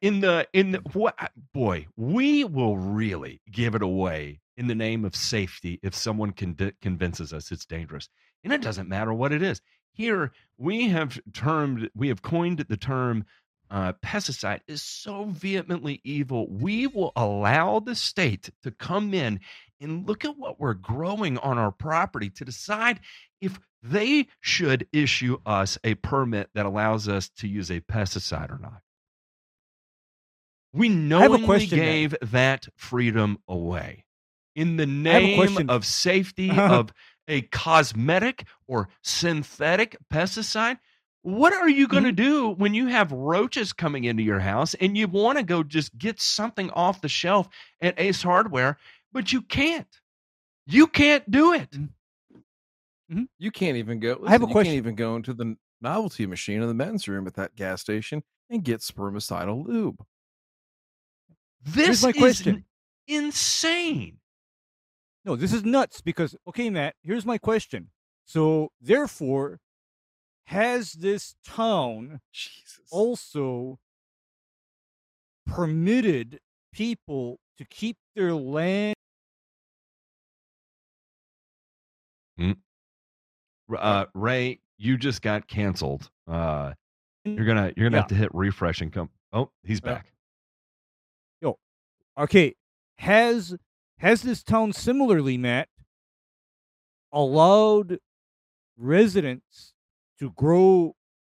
B: In the in the what boy, we will really give it away in the name of safety if someone con- convinces us it's dangerous, and it doesn't matter what it is. Here we have termed we have coined the term uh, pesticide is so vehemently evil, we will allow the state to come in and look at what we're growing on our property to decide if they should issue us a permit that allows us to use a pesticide or not. We knowingly gave that freedom away in the
D: I
B: name of safety of a cosmetic or synthetic pesticide. What are you
D: Mm-hmm.
B: going to do when you have roaches coming into your house and you want to go just get something off the shelf at Ace Hardware, but you can't? You can't do it.
C: You can't even go.
D: I have a
C: you
D: question.
C: can't even go into the novelty machine in the men's room at that gas station and get spermicidal lube.
B: This
D: my
B: is
D: question.
B: insane.
D: No, this is nuts because okay, Matt, here's my question. So therefore, has this town
C: Jesus.
D: also permitted people to keep their land
B: Uh, Ray, you just got canceled. Uh, you're gonna you're gonna
D: Yeah.
B: have to hit refresh and come. Oh, he's
D: Yeah.
B: back.
D: okay has has this town similarly matt allowed residents to grow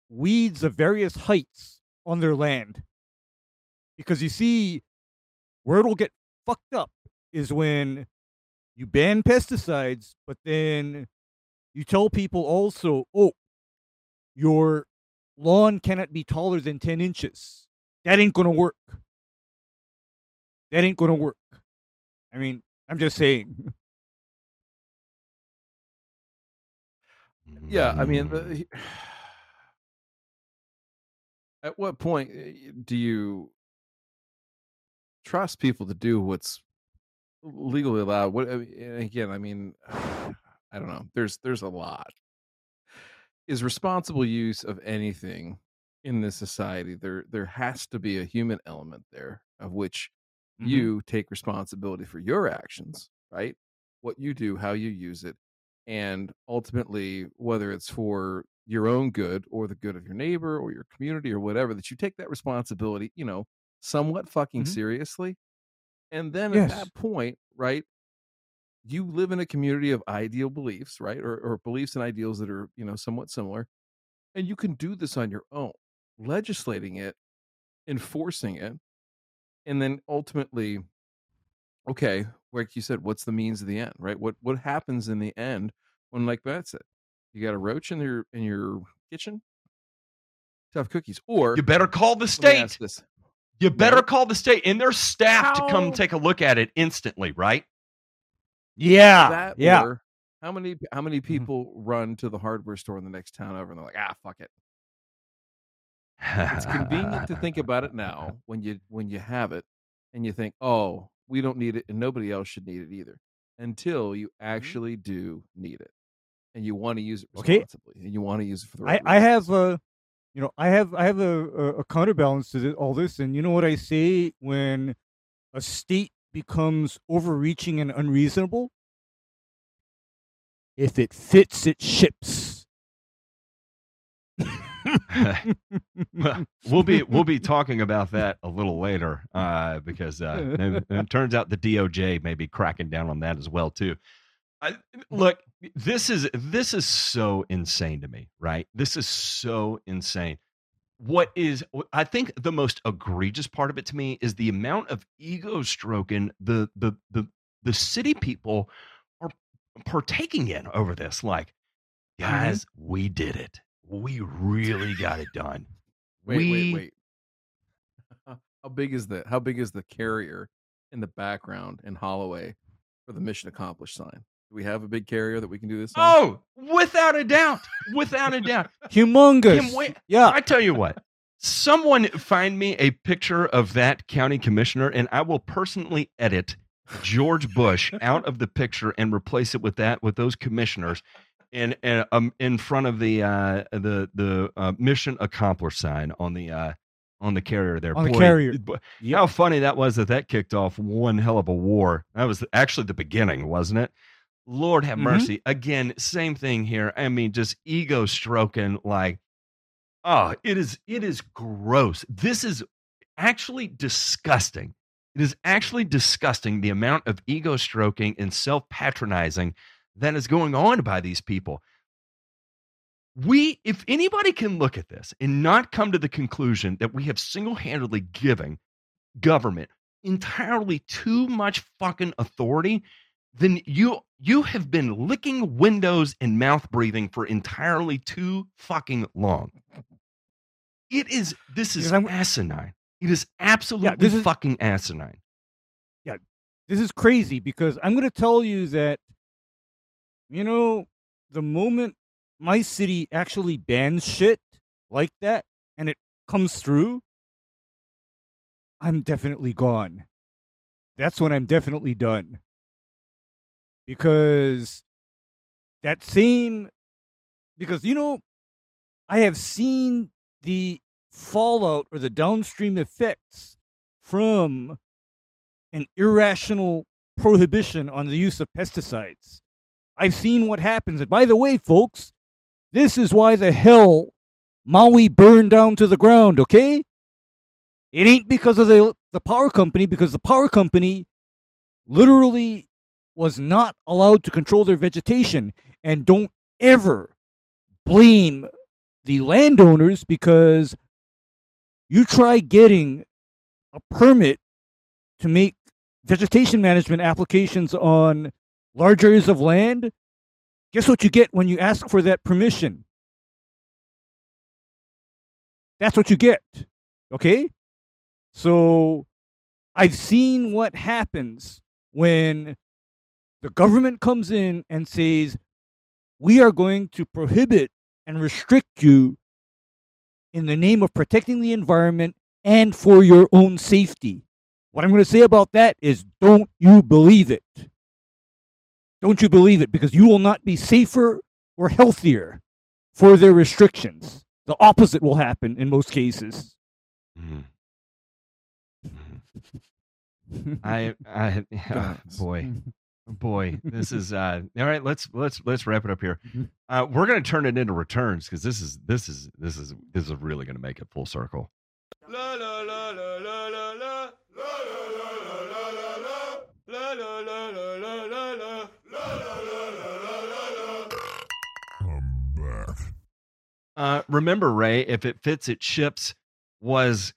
D: weeds of various heights on their land? Because you see where it'll get fucked up is when you ban pesticides but then you tell people also oh your lawn cannot be taller than 10 inches. That ain't gonna work. That ain't gonna work. I mean, I'm just saying.
C: Yeah, I mean,
B: Mm.
C: the, at what point uh, do you trust people to do what's legally allowed? What I mean, again? I mean, I don't know. There's there's a lot. Is responsible use of anything in this society? There there has to be a human element there of which
D: Mhm.
C: you take responsibility for your actions, right? What you do, how you use it, and ultimately whether it's for your own good or the good of your neighbor or your community or whatever that you take that responsibility you know somewhat fucking
D: Mhm.
C: seriously and then
D: Yes.
C: at that point right you live in a community of ideal beliefs right or, or beliefs and ideals that are you know somewhat similar and you can do this on your own legislating it enforcing it and then ultimately okay like you said what's the means of the end right what what happens in the end when like Matt said you got a roach in your in your kitchen tough cookies or
B: You better call the
C: let me ask
B: state.
C: this
B: You better
C: No.
B: call the state and their staff to come take a look at it instantly, right?
D: Yeah,
C: that
D: yeah.
C: how many how many people run to the hardware store in the next town over and they're like ah fuck it it's convenient to think about it now when you when you have it and you think oh we don't need it and nobody else should need it either until you mm-hmm. actually do need it and you want to use it
D: Okay.
C: responsibly and you want to use it for the right
D: I
C: reasons.
D: have a, you know, I have I have a, a, a counterbalance to all this, and you know what I say when a state becomes overreaching and unreasonable. If it fits, it ships.
B: we'll be we'll be talking about that a little later uh, because uh, it, it turns out the DOJ may be cracking down on that as well too. I, look, this is this is so insane to me, right? This is so insane. What is I think the most egregious part of it to me is the amount of ego stroking the the the the city people are partaking in over this. Like,
C: Mm-hmm.
B: guys, we did it. We really got it done.
C: Wait,
B: we,
C: wait, wait. How big is the how big is the carrier in the background in Holloway for the mission accomplished sign? Do we have a big carrier that we can do this on?
B: Oh, without a doubt, without a doubt.
D: Humongous.
B: Kim, wait,
D: yeah.
B: I tell you what, someone find me a picture of that county commissioner, and I will personally edit George Bush out of the picture and replace it with that with those commissioners, in in, um, in front of the uh, the the uh, mission accomplished sign on the uh, on the carrier there.
D: On the carrier.
B: boy,
D: Yep.
B: How funny that was that that kicked off one hell of a war. That was actually the beginning, wasn't it? Lord have
D: Mhm.
B: mercy. Again, same thing here. I mean, just ego stroking like oh, it is it is gross. This is actually disgusting. It is actually disgusting the amount of ego stroking and self-patronizing that is going on by these people. We, if anybody can look at this and not come to the conclusion that we have single-handedly given government entirely too much fucking authority, then you you have been licking windows and mouth breathing for entirely too fucking long. It is this is asinine. It is absolutely
D: this is-
B: fucking asinine. Yeah.
D: This is crazy because I'm going to tell you that, you know, the moment my city actually bans shit like that and it comes through, I'm definitely gone. That's when I'm definitely done. Because that same, because, you know, I have seen the fallout or the downstream effects from an irrational prohibition on the use of pesticides. I've seen what happens. And by the way, folks, this is why the hell Maui burned down to the ground, okay? It ain't because of the, the power company, because the power company literally was not allowed to control their vegetation. And don't ever blame the landowners because you try getting a permit to make vegetation management applications on large areas of land, guess what you get when you ask for that permission? That's what you get. Okay? So I've seen what happens when the government comes in and says, we are going to prohibit and restrict you in the name of protecting the environment and for your own safety. What I'm going to say about that is don't you believe it. Don't you believe it because you will not be safer or healthier for their restrictions. The opposite will happen in most cases.
B: Mhm. Mhm. I, I, oh, boy, boy, this is uh, all right. Let's let's let's wrap it up here. Uh, we're gonna turn it into returns because this is this is this is this is really gonna make it full circle. Uh, remember, Ray, if it fits, it ships. Was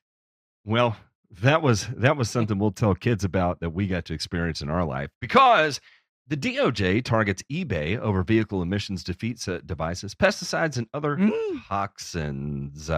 B: well, that was that was something we'll tell kids about that we got to experience in our life because the DOJ targets eBay over vehicle emissions defeat devices, pesticides, and other
D: Mm.
B: toxins.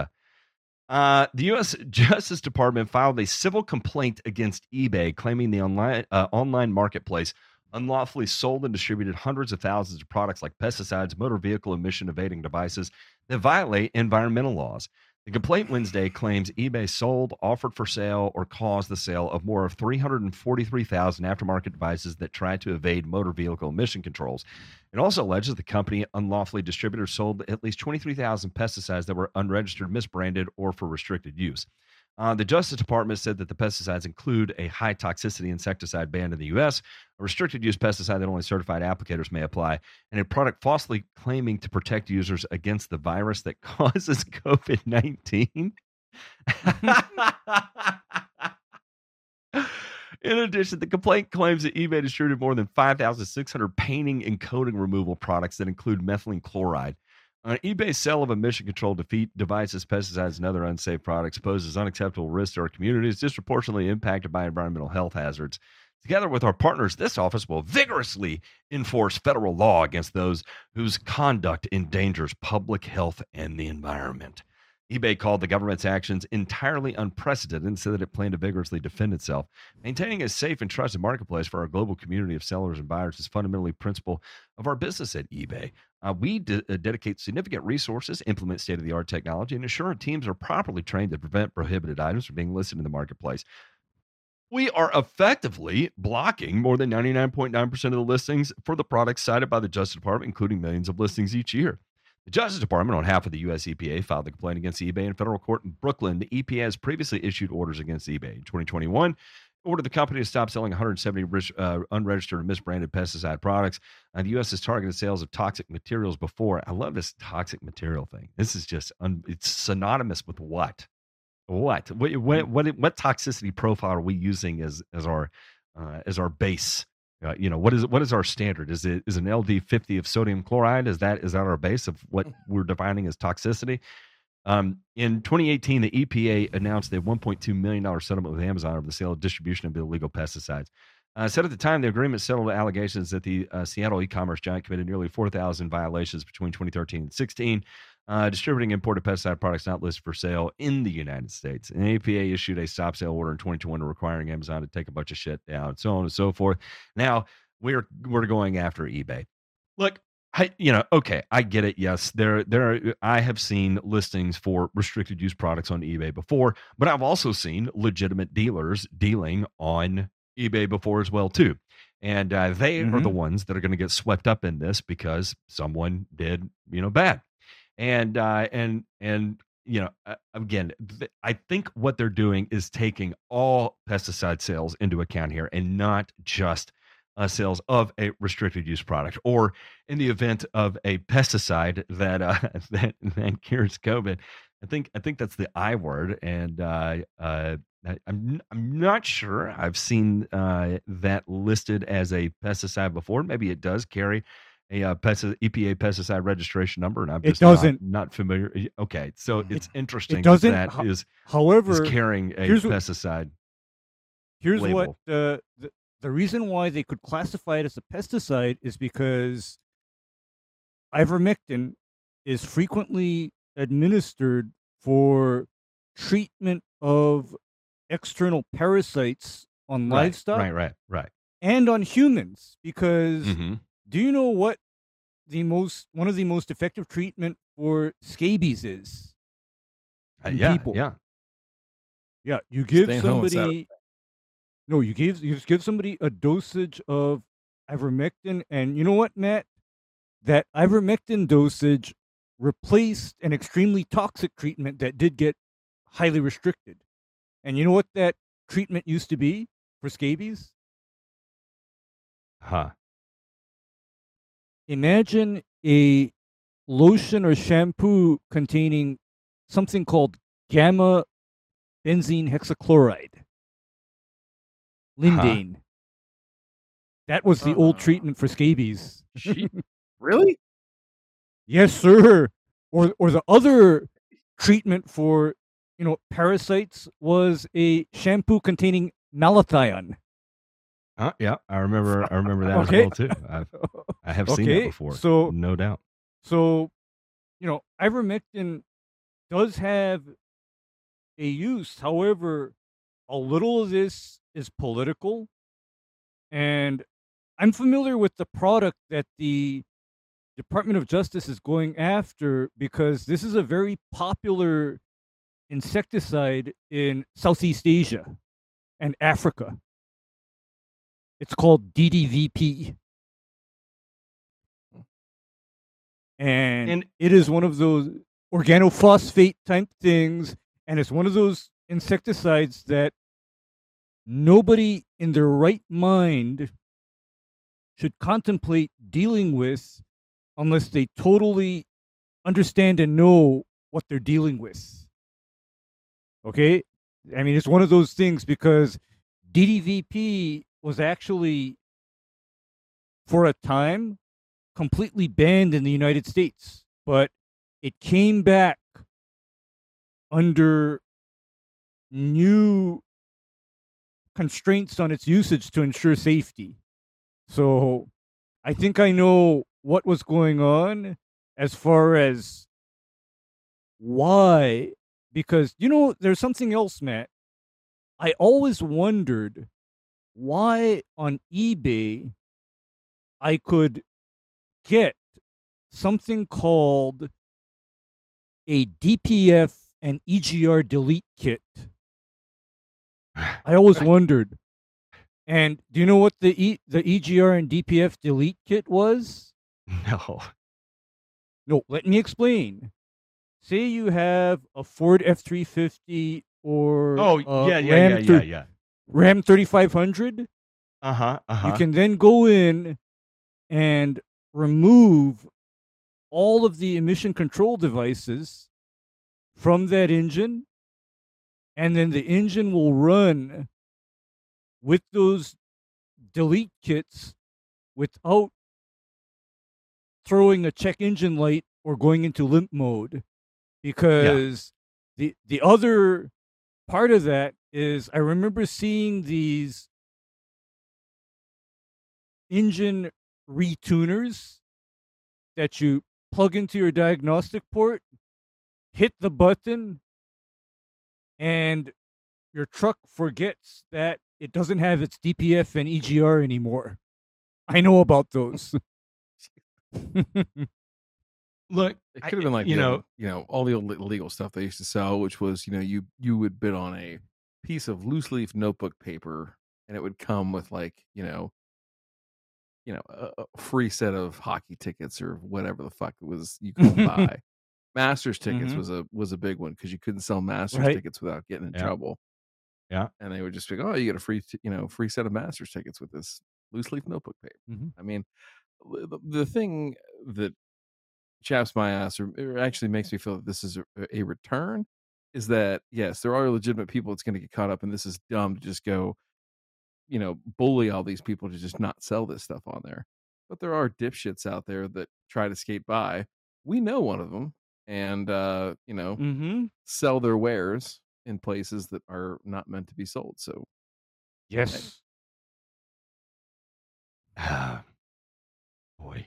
B: Uh, the U.S. Justice Department filed a civil complaint against eBay, claiming the online uh, online marketplace unlawfully sold and distributed hundreds of thousands of products like pesticides, motor vehicle emission evading devices that violate environmental laws. The complaint Wednesday claims eBay sold, offered for sale, or caused the sale of more of 343,000 aftermarket devices that tried to evade motor vehicle emission controls. It also alleges the company unlawfully distributed or sold at least 23,000 pesticides that were unregistered, misbranded, or for restricted use. Uh, the Justice Department said that the pesticides include a high toxicity insecticide banned in the U.S., a restricted use pesticide that only certified applicators may apply, and a product falsely claiming to protect users against the virus that causes COVID 19. In addition, the complaint claims that eBay distributed more than 5,600 painting and coating removal products that include methylene chloride. On eBay's sale of emission control defeat devices, pesticides, and other unsafe products poses unacceptable risks to our communities, disproportionately impacted by environmental health hazards. Together with our partners, this office will vigorously enforce federal law against those whose conduct endangers public health and the environment. eBay called the government's actions entirely unprecedented and said that it planned to vigorously defend itself. Maintaining a safe and trusted marketplace for our global community of sellers and buyers is fundamentally principle of our business at eBay. Uh, we uh, dedicate significant resources, implement state of the art technology, and ensure our teams are properly trained to prevent prohibited items from being listed in the marketplace. We are effectively blocking more than 99.9% of the listings for the products cited by the Justice Department, including millions of listings each year. The Justice Department, on behalf of the U.S. EPA, filed a complaint against eBay in federal court in Brooklyn. The EPA has previously issued orders against eBay. In 2021, ordered the company to stop selling 170 ris- uh, unregistered and misbranded pesticide products. Uh, the U.S. has targeted sales of toxic materials before. I love this toxic material thing. This is just un- it's synonymous with what? What? What? What? What, what toxicity profile are we using as as our uh, as our base? Uh, you know what is what is our standard? Is it is an LD fifty of sodium chloride? Is that is that our base of what we're defining as toxicity? Um, in 2018, the EPA announced a 1.2 million dollar settlement with Amazon over the sale and distribution of illegal pesticides. Uh, said at the time, the agreement settled allegations that the uh, Seattle e-commerce giant committed nearly 4,000 violations between 2013 and 16, uh, distributing imported pesticide products not listed for sale in the United States. And the EPA issued a stop sale order in 2021 requiring Amazon to take a bunch of shit down, so on and so forth. Now we're we're going after eBay. Look, I, you know, okay, I get it. Yes, there, there. Are, I have seen listings for restricted use products on eBay before, but I've also seen legitimate dealers dealing on eBay before as well too, and uh, they are the ones that are going to get swept up in this because someone did, you know, bad, and uh, and and you know, again, th- I think what they're doing is taking all pesticide sales into account here, and not just uh, sales of a restricted use product, or in the event of a pesticide that uh, that, that cures COVID. I think I think that's the I word, and uh, uh, I, I'm I'm not sure. I've seen uh, that listed as a pesticide before. Maybe it does carry a uh, pesticide, EPA pesticide registration number, and I'm
D: It
B: just not-
D: doesn't.
B: not, familiar. Okay, so it's interesting
D: It doesn't.
B: that
D: ho-
B: is is
D: However,
B: carrying a
D: here's what-
B: pesticide.
D: here's what uh, the the reason why they could classify it as a pesticide is because ivermectin is frequently administered for treatment of external parasites on
B: Right,
D: livestock
B: Right, right, right.
D: and on humans because
B: hmm
D: do you know what the most one of the most effective treatment for scabies is
B: Uh, yeah,
D: people
B: yeah.
D: Yeah, you give
C: Staying
D: somebody. No, you give you just give somebody a dosage of ivermectin, and you know what, Matt? That ivermectin dosage replaced an extremely toxic treatment that did get highly restricted. And you know what that treatment used to be for scabies?
B: Huh.
D: Imagine a lotion or shampoo containing something called gamma benzene hexachloride. Lindane. That was the old
C: Uh.
D: treatment for scabies.
C: Really?
D: Yes, sir. Or or the other treatment for you know parasites was a shampoo containing malathion.
B: Uh, yeah, I remember. I remember that
D: Okay.
B: as well too. I've, I have seen
D: Okay,
B: before.
D: so-
B: no doubt.
D: So, you know, ivermectin does have a use. However, a little of this is political. And I'm familiar with the product that the Department of Justice is going after because this is a very popular insecticide in Southeast Asia and Africa. It's called DDVP. Hmm. And,
B: And-
D: it is one of those organophosphate type things. And it's one of those insecticides that nobody in their right mind should contemplate dealing with unless they totally understand and know what they're dealing with. Okay? I mean, it's one of those things because DDVP was actually, for a time, completely banned in the United States, but it came back under new constraints on its usage to ensure safety. So I think I know what was going on as far as why because you know there's something else matt i always wondered why on ebay i could get something called a dpf and egr delete kit i always wondered and do you know what the e- the egr and dpf delete kit was
B: No.
D: no let me explain say you have a Ford F three fifty or
B: Oh,
D: uh,
B: yeah, yeah,
D: Ram
B: yeah, yeah, yeah.
D: Ram thirty five hundred.
B: Uh huh. Uh huh.
D: You can then go in and remove all of the emission control devices from that engine, and then the engine will run with those delete kits without throwing a check engine light or going into limp mode. Because the the other part of that is I remember seeing these engine retuners that you plug into your diagnostic port, hit the button, and your truck forgets that it doesn't have its DPF and EGR anymore. I know about those.
B: Look,
C: It could have been like
B: you know,
C: old- you know, all the old illegal stuff they used to sell, which was you know you you would bid on a piece of loose leaf notebook paper, and it would come with like you know, you know, a, a free set of hockey tickets or whatever the fuck it was you could buy. Masters tickets
D: Mhm.
C: was a was a big one because you couldn't sell Masters
D: Right.
C: tickets without getting in
B: Yeah.
C: trouble.
B: Yeah.
C: and they would just be, like, oh, you get a free t- you know free set of Masters tickets with this loose leaf notebook paper.
D: Mhm.
C: I mean, the, the thing that chaps my ass or, or actually makes me feel that this is a, a return is that yes there are legitimate people that's going to get caught up and this is dumb to just go you know bully all these people to just not sell this stuff on there but there are dipshits out there that try to skate by we know one of them and uh you know
D: mm-hmm.
C: sell their wares in places that are not meant to be sold so
D: Yes.
B: Ah, boy.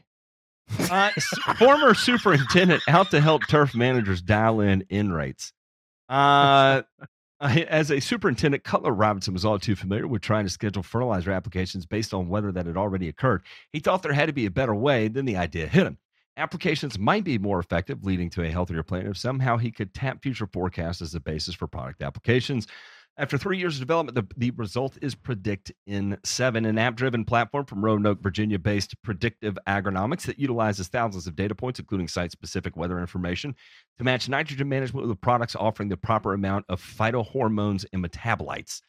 B: Uh, former superintendent out to help turf managers dial in N rates. Uh, as a superintendent, Cutler Robinson was all too familiar with trying to schedule fertilizer applications based on weather that had already occurred. He thought there had to be a better way, then the idea hit him. Applications might be more effective, leading to a healthier plant if somehow he could tap future forecasts as a basis for product applications. After three years of development, the, the result is Predict in 7, an app driven platform from Roanoke, Virginia based predictive agronomics that utilizes thousands of data points, including site specific weather information, to match nitrogen management with products offering the proper amount of phytohormones and metabolites.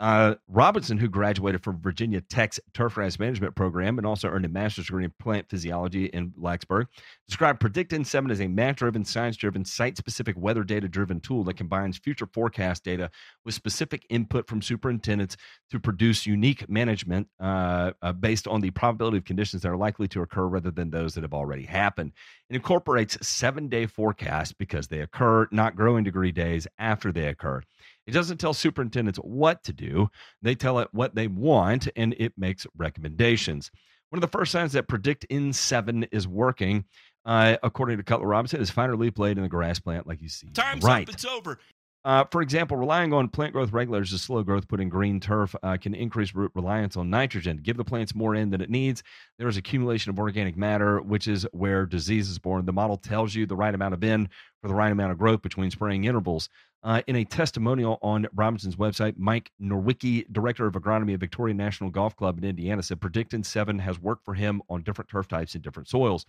B: Uh, Robinson, who graduated from Virginia Tech's turfgrass management program and also earned a master's degree in plant physiology in Blacksburg, described Predict in 7 as a math driven, science driven, site specific, weather data driven tool that combines future forecast data with specific input from superintendents to produce unique management uh, uh, based on the probability of conditions that are likely to occur rather than those that have already happened. It incorporates seven day forecasts because they occur, not growing degree days after they occur. It doesn't tell superintendents what to do, they tell it what they want, and it makes recommendations. One of the first signs that Predict in 7 is working, uh, according to Cutler Robinson, is finer leaf blade in the grass plant, like you see.
F: Time's
B: right.
F: up. It's over.
B: Uh, for example, relying on plant growth regulators to slow growth put in green turf uh, can increase root reliance on nitrogen. Give the plants more N than it needs. There is accumulation of organic matter, which is where disease is born. The model tells you the right amount of N for the right amount of growth between spraying intervals. Uh, in a testimonial on Robinson's website, Mike Norwicki, director of agronomy at Victoria National Golf Club in Indiana, said Predictin 7 has worked for him on different turf types and different soils.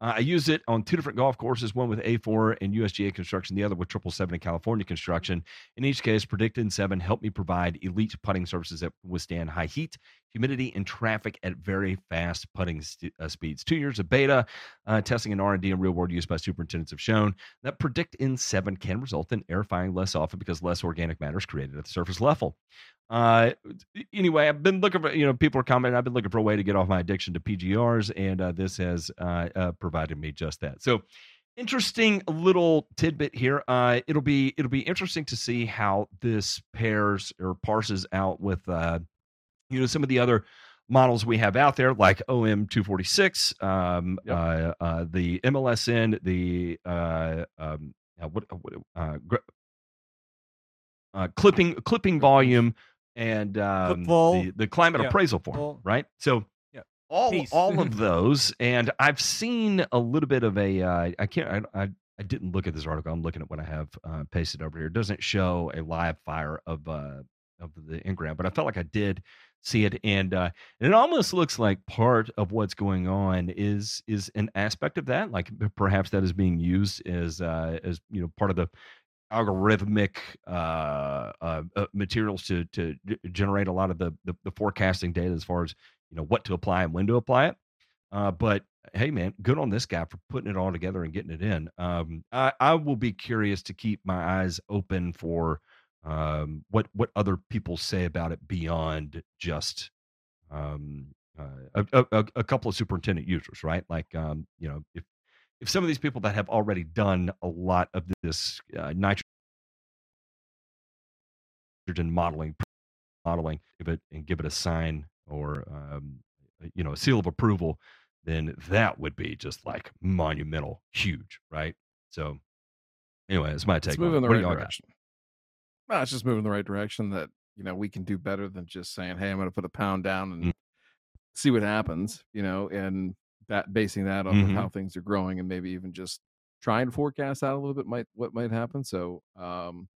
B: Uh, I used it on two different golf courses, one with A4 and USGA construction, the other with Triple Seven and California construction. In each case, Predictin 7 helped me provide elite putting surfaces that withstand high heat, humidity, and traffic at very fast putting st- uh, speeds. Two years of beta uh, testing and R&D and real-world use by superintendents have shown that Predict in 7 can result in aerifying less often because less organic matter is created at the surface level. Uh, anyway, I've been looking for you know people are commenting. I've been looking for a way to get off my addiction to PGRs, and uh, this has uh, uh, provided me just that. So interesting little tidbit here. Uh, it'll be it'll be interesting to see how this pairs or parses out with uh, you know some of the other models we have out there, like OM two forty six, um,
C: Yep.
B: uh, uh, the MLSN, the uh, um, uh, what, what uh, uh, clipping clipping volume, and um, the the climate
D: Yeah,
B: appraisal form, right? So.
D: Yeah.
B: All,
D: Peace.
B: all of those, and I've seen a little bit of a. Uh, I can't. I, I I didn't look at this article. I'm looking at what I have uh, pasted over here. It doesn't show a live fire of uh, of the Ingram, but I felt like I did see it, and uh, and it almost looks like part of what's going on is is an aspect of that. Like perhaps that is being used as uh, as you know part of the algorithmic uh, uh, uh, materials to to generate a lot of the, the the forecasting data as far as you know what to apply and when to apply it. Uh, but hey, man, good on this guy for putting it all together and getting it in. Um, I, I will be curious to keep my eyes open for um, what what other people say about it beyond just um, uh, a, a, a couple of superintendent users, right? Like, um, you know, if if some of these people that have already done a lot of this uh, nitrogen modeling modeling give it and give it a sign or um, you know a seal of approval then that would be just like monumental huge right so anyway it's my take
C: It's moving in the
B: What
C: right
B: got?
C: direction. Well, it's just moving in the right direction that, you know, we can do better than just saying, hey, I'm going to put a pound down and
B: Mm.
C: see what happens, you know, and that basing that on
B: Mhm.
C: how things are growing and maybe even just try and forecast out a little bit might what might happen. So um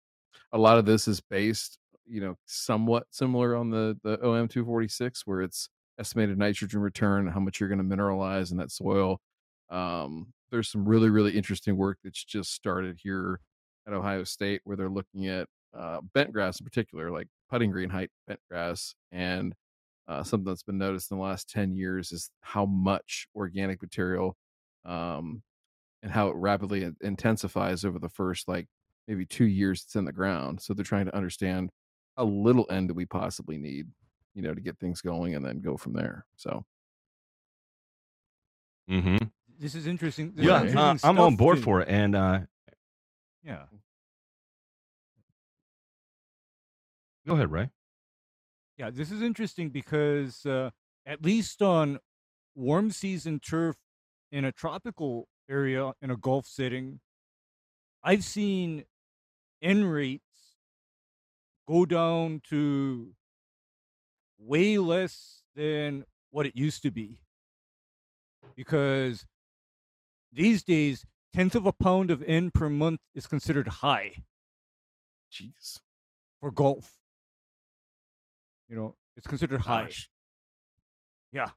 C: a lot of this is based, you know, somewhat similar on the the OM two forty six where it's estimated nitrogen return, how much you're going to mineralize in that soil. Um, there's some really, really interesting work that's just started here at Ohio State where they're looking at uh, bent grass in particular, like putting green height bent grass. And uh, something that's been noticed in the last 10 years is how much organic material um, and how it rapidly intensifies over the first like maybe two years it's in the ground. So they're trying to understand how little N do we possibly need, you know, to get things going and then go from there. So
B: Mhm.
D: This is interesting. This is
B: yeah
D: interesting
B: uh, i'm on board
D: too.
B: for it and uh
D: Yeah.
B: go ahead ray
D: Yeah, this is interesting because uh, at least on warm season turf in a tropical area in a golf setting, I've seen N rates go down to way less than what it used to be. Because these days, tenth of a pound of N per month is considered high
C: jeez.
D: for golf. You know, it's considered high.
C: Gosh.
D: Yeah.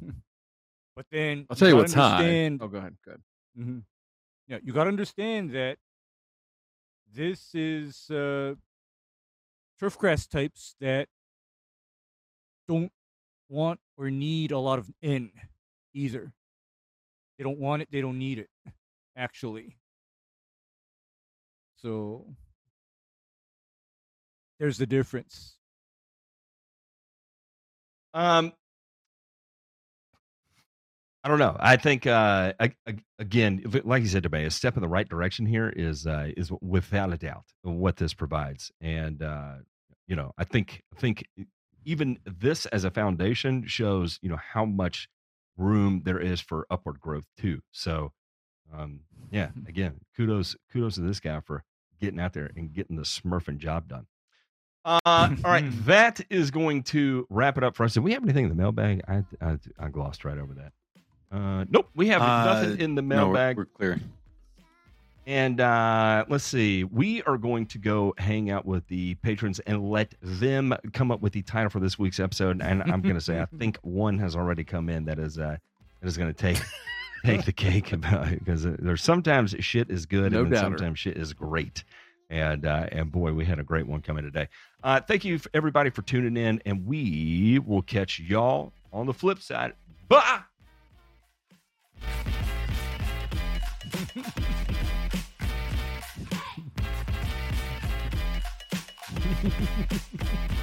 D: but then
C: I'll tell you
D: gotta
C: what's high. Oh, go ahead. Good.
D: Mhm. Yeah, you got to understand that this is uh, turfgrass types that don't want or need a lot of N either. They don't want it, they don't need it, actually. So there's the difference.
B: Um, I don't know. I think uh, I, I, again, like you said, Debay, a step in the right direction here is uh, is without a doubt what this provides, and uh, you know, I think I think even this as a foundation shows you know how much room there is for upward growth too. So, um, yeah, again, kudos kudos to this guy for getting out there and getting the smurfing job done. Uh, all right, that is going to wrap it up for us. Do we have anything in the mailbag? I I, I glossed right over that. Uh, nope, we have nothing
H: Uh,
B: in the
H: No, we're-
B: mailbag.
H: we're clear.
B: And uh, let's see, we are going to go hang out with the patrons and let them come up with the title for this week's episode. And I'm going to say, I think one has already come in that is uh, that is going to take take the cake about it because there's sometimes shit is good
C: No
B: and then sometimes shit is great. And uh, and boy, we had a great one coming today. Uh, thank you everybody for tuning in, and we will catch y'all on the flip side. Bye.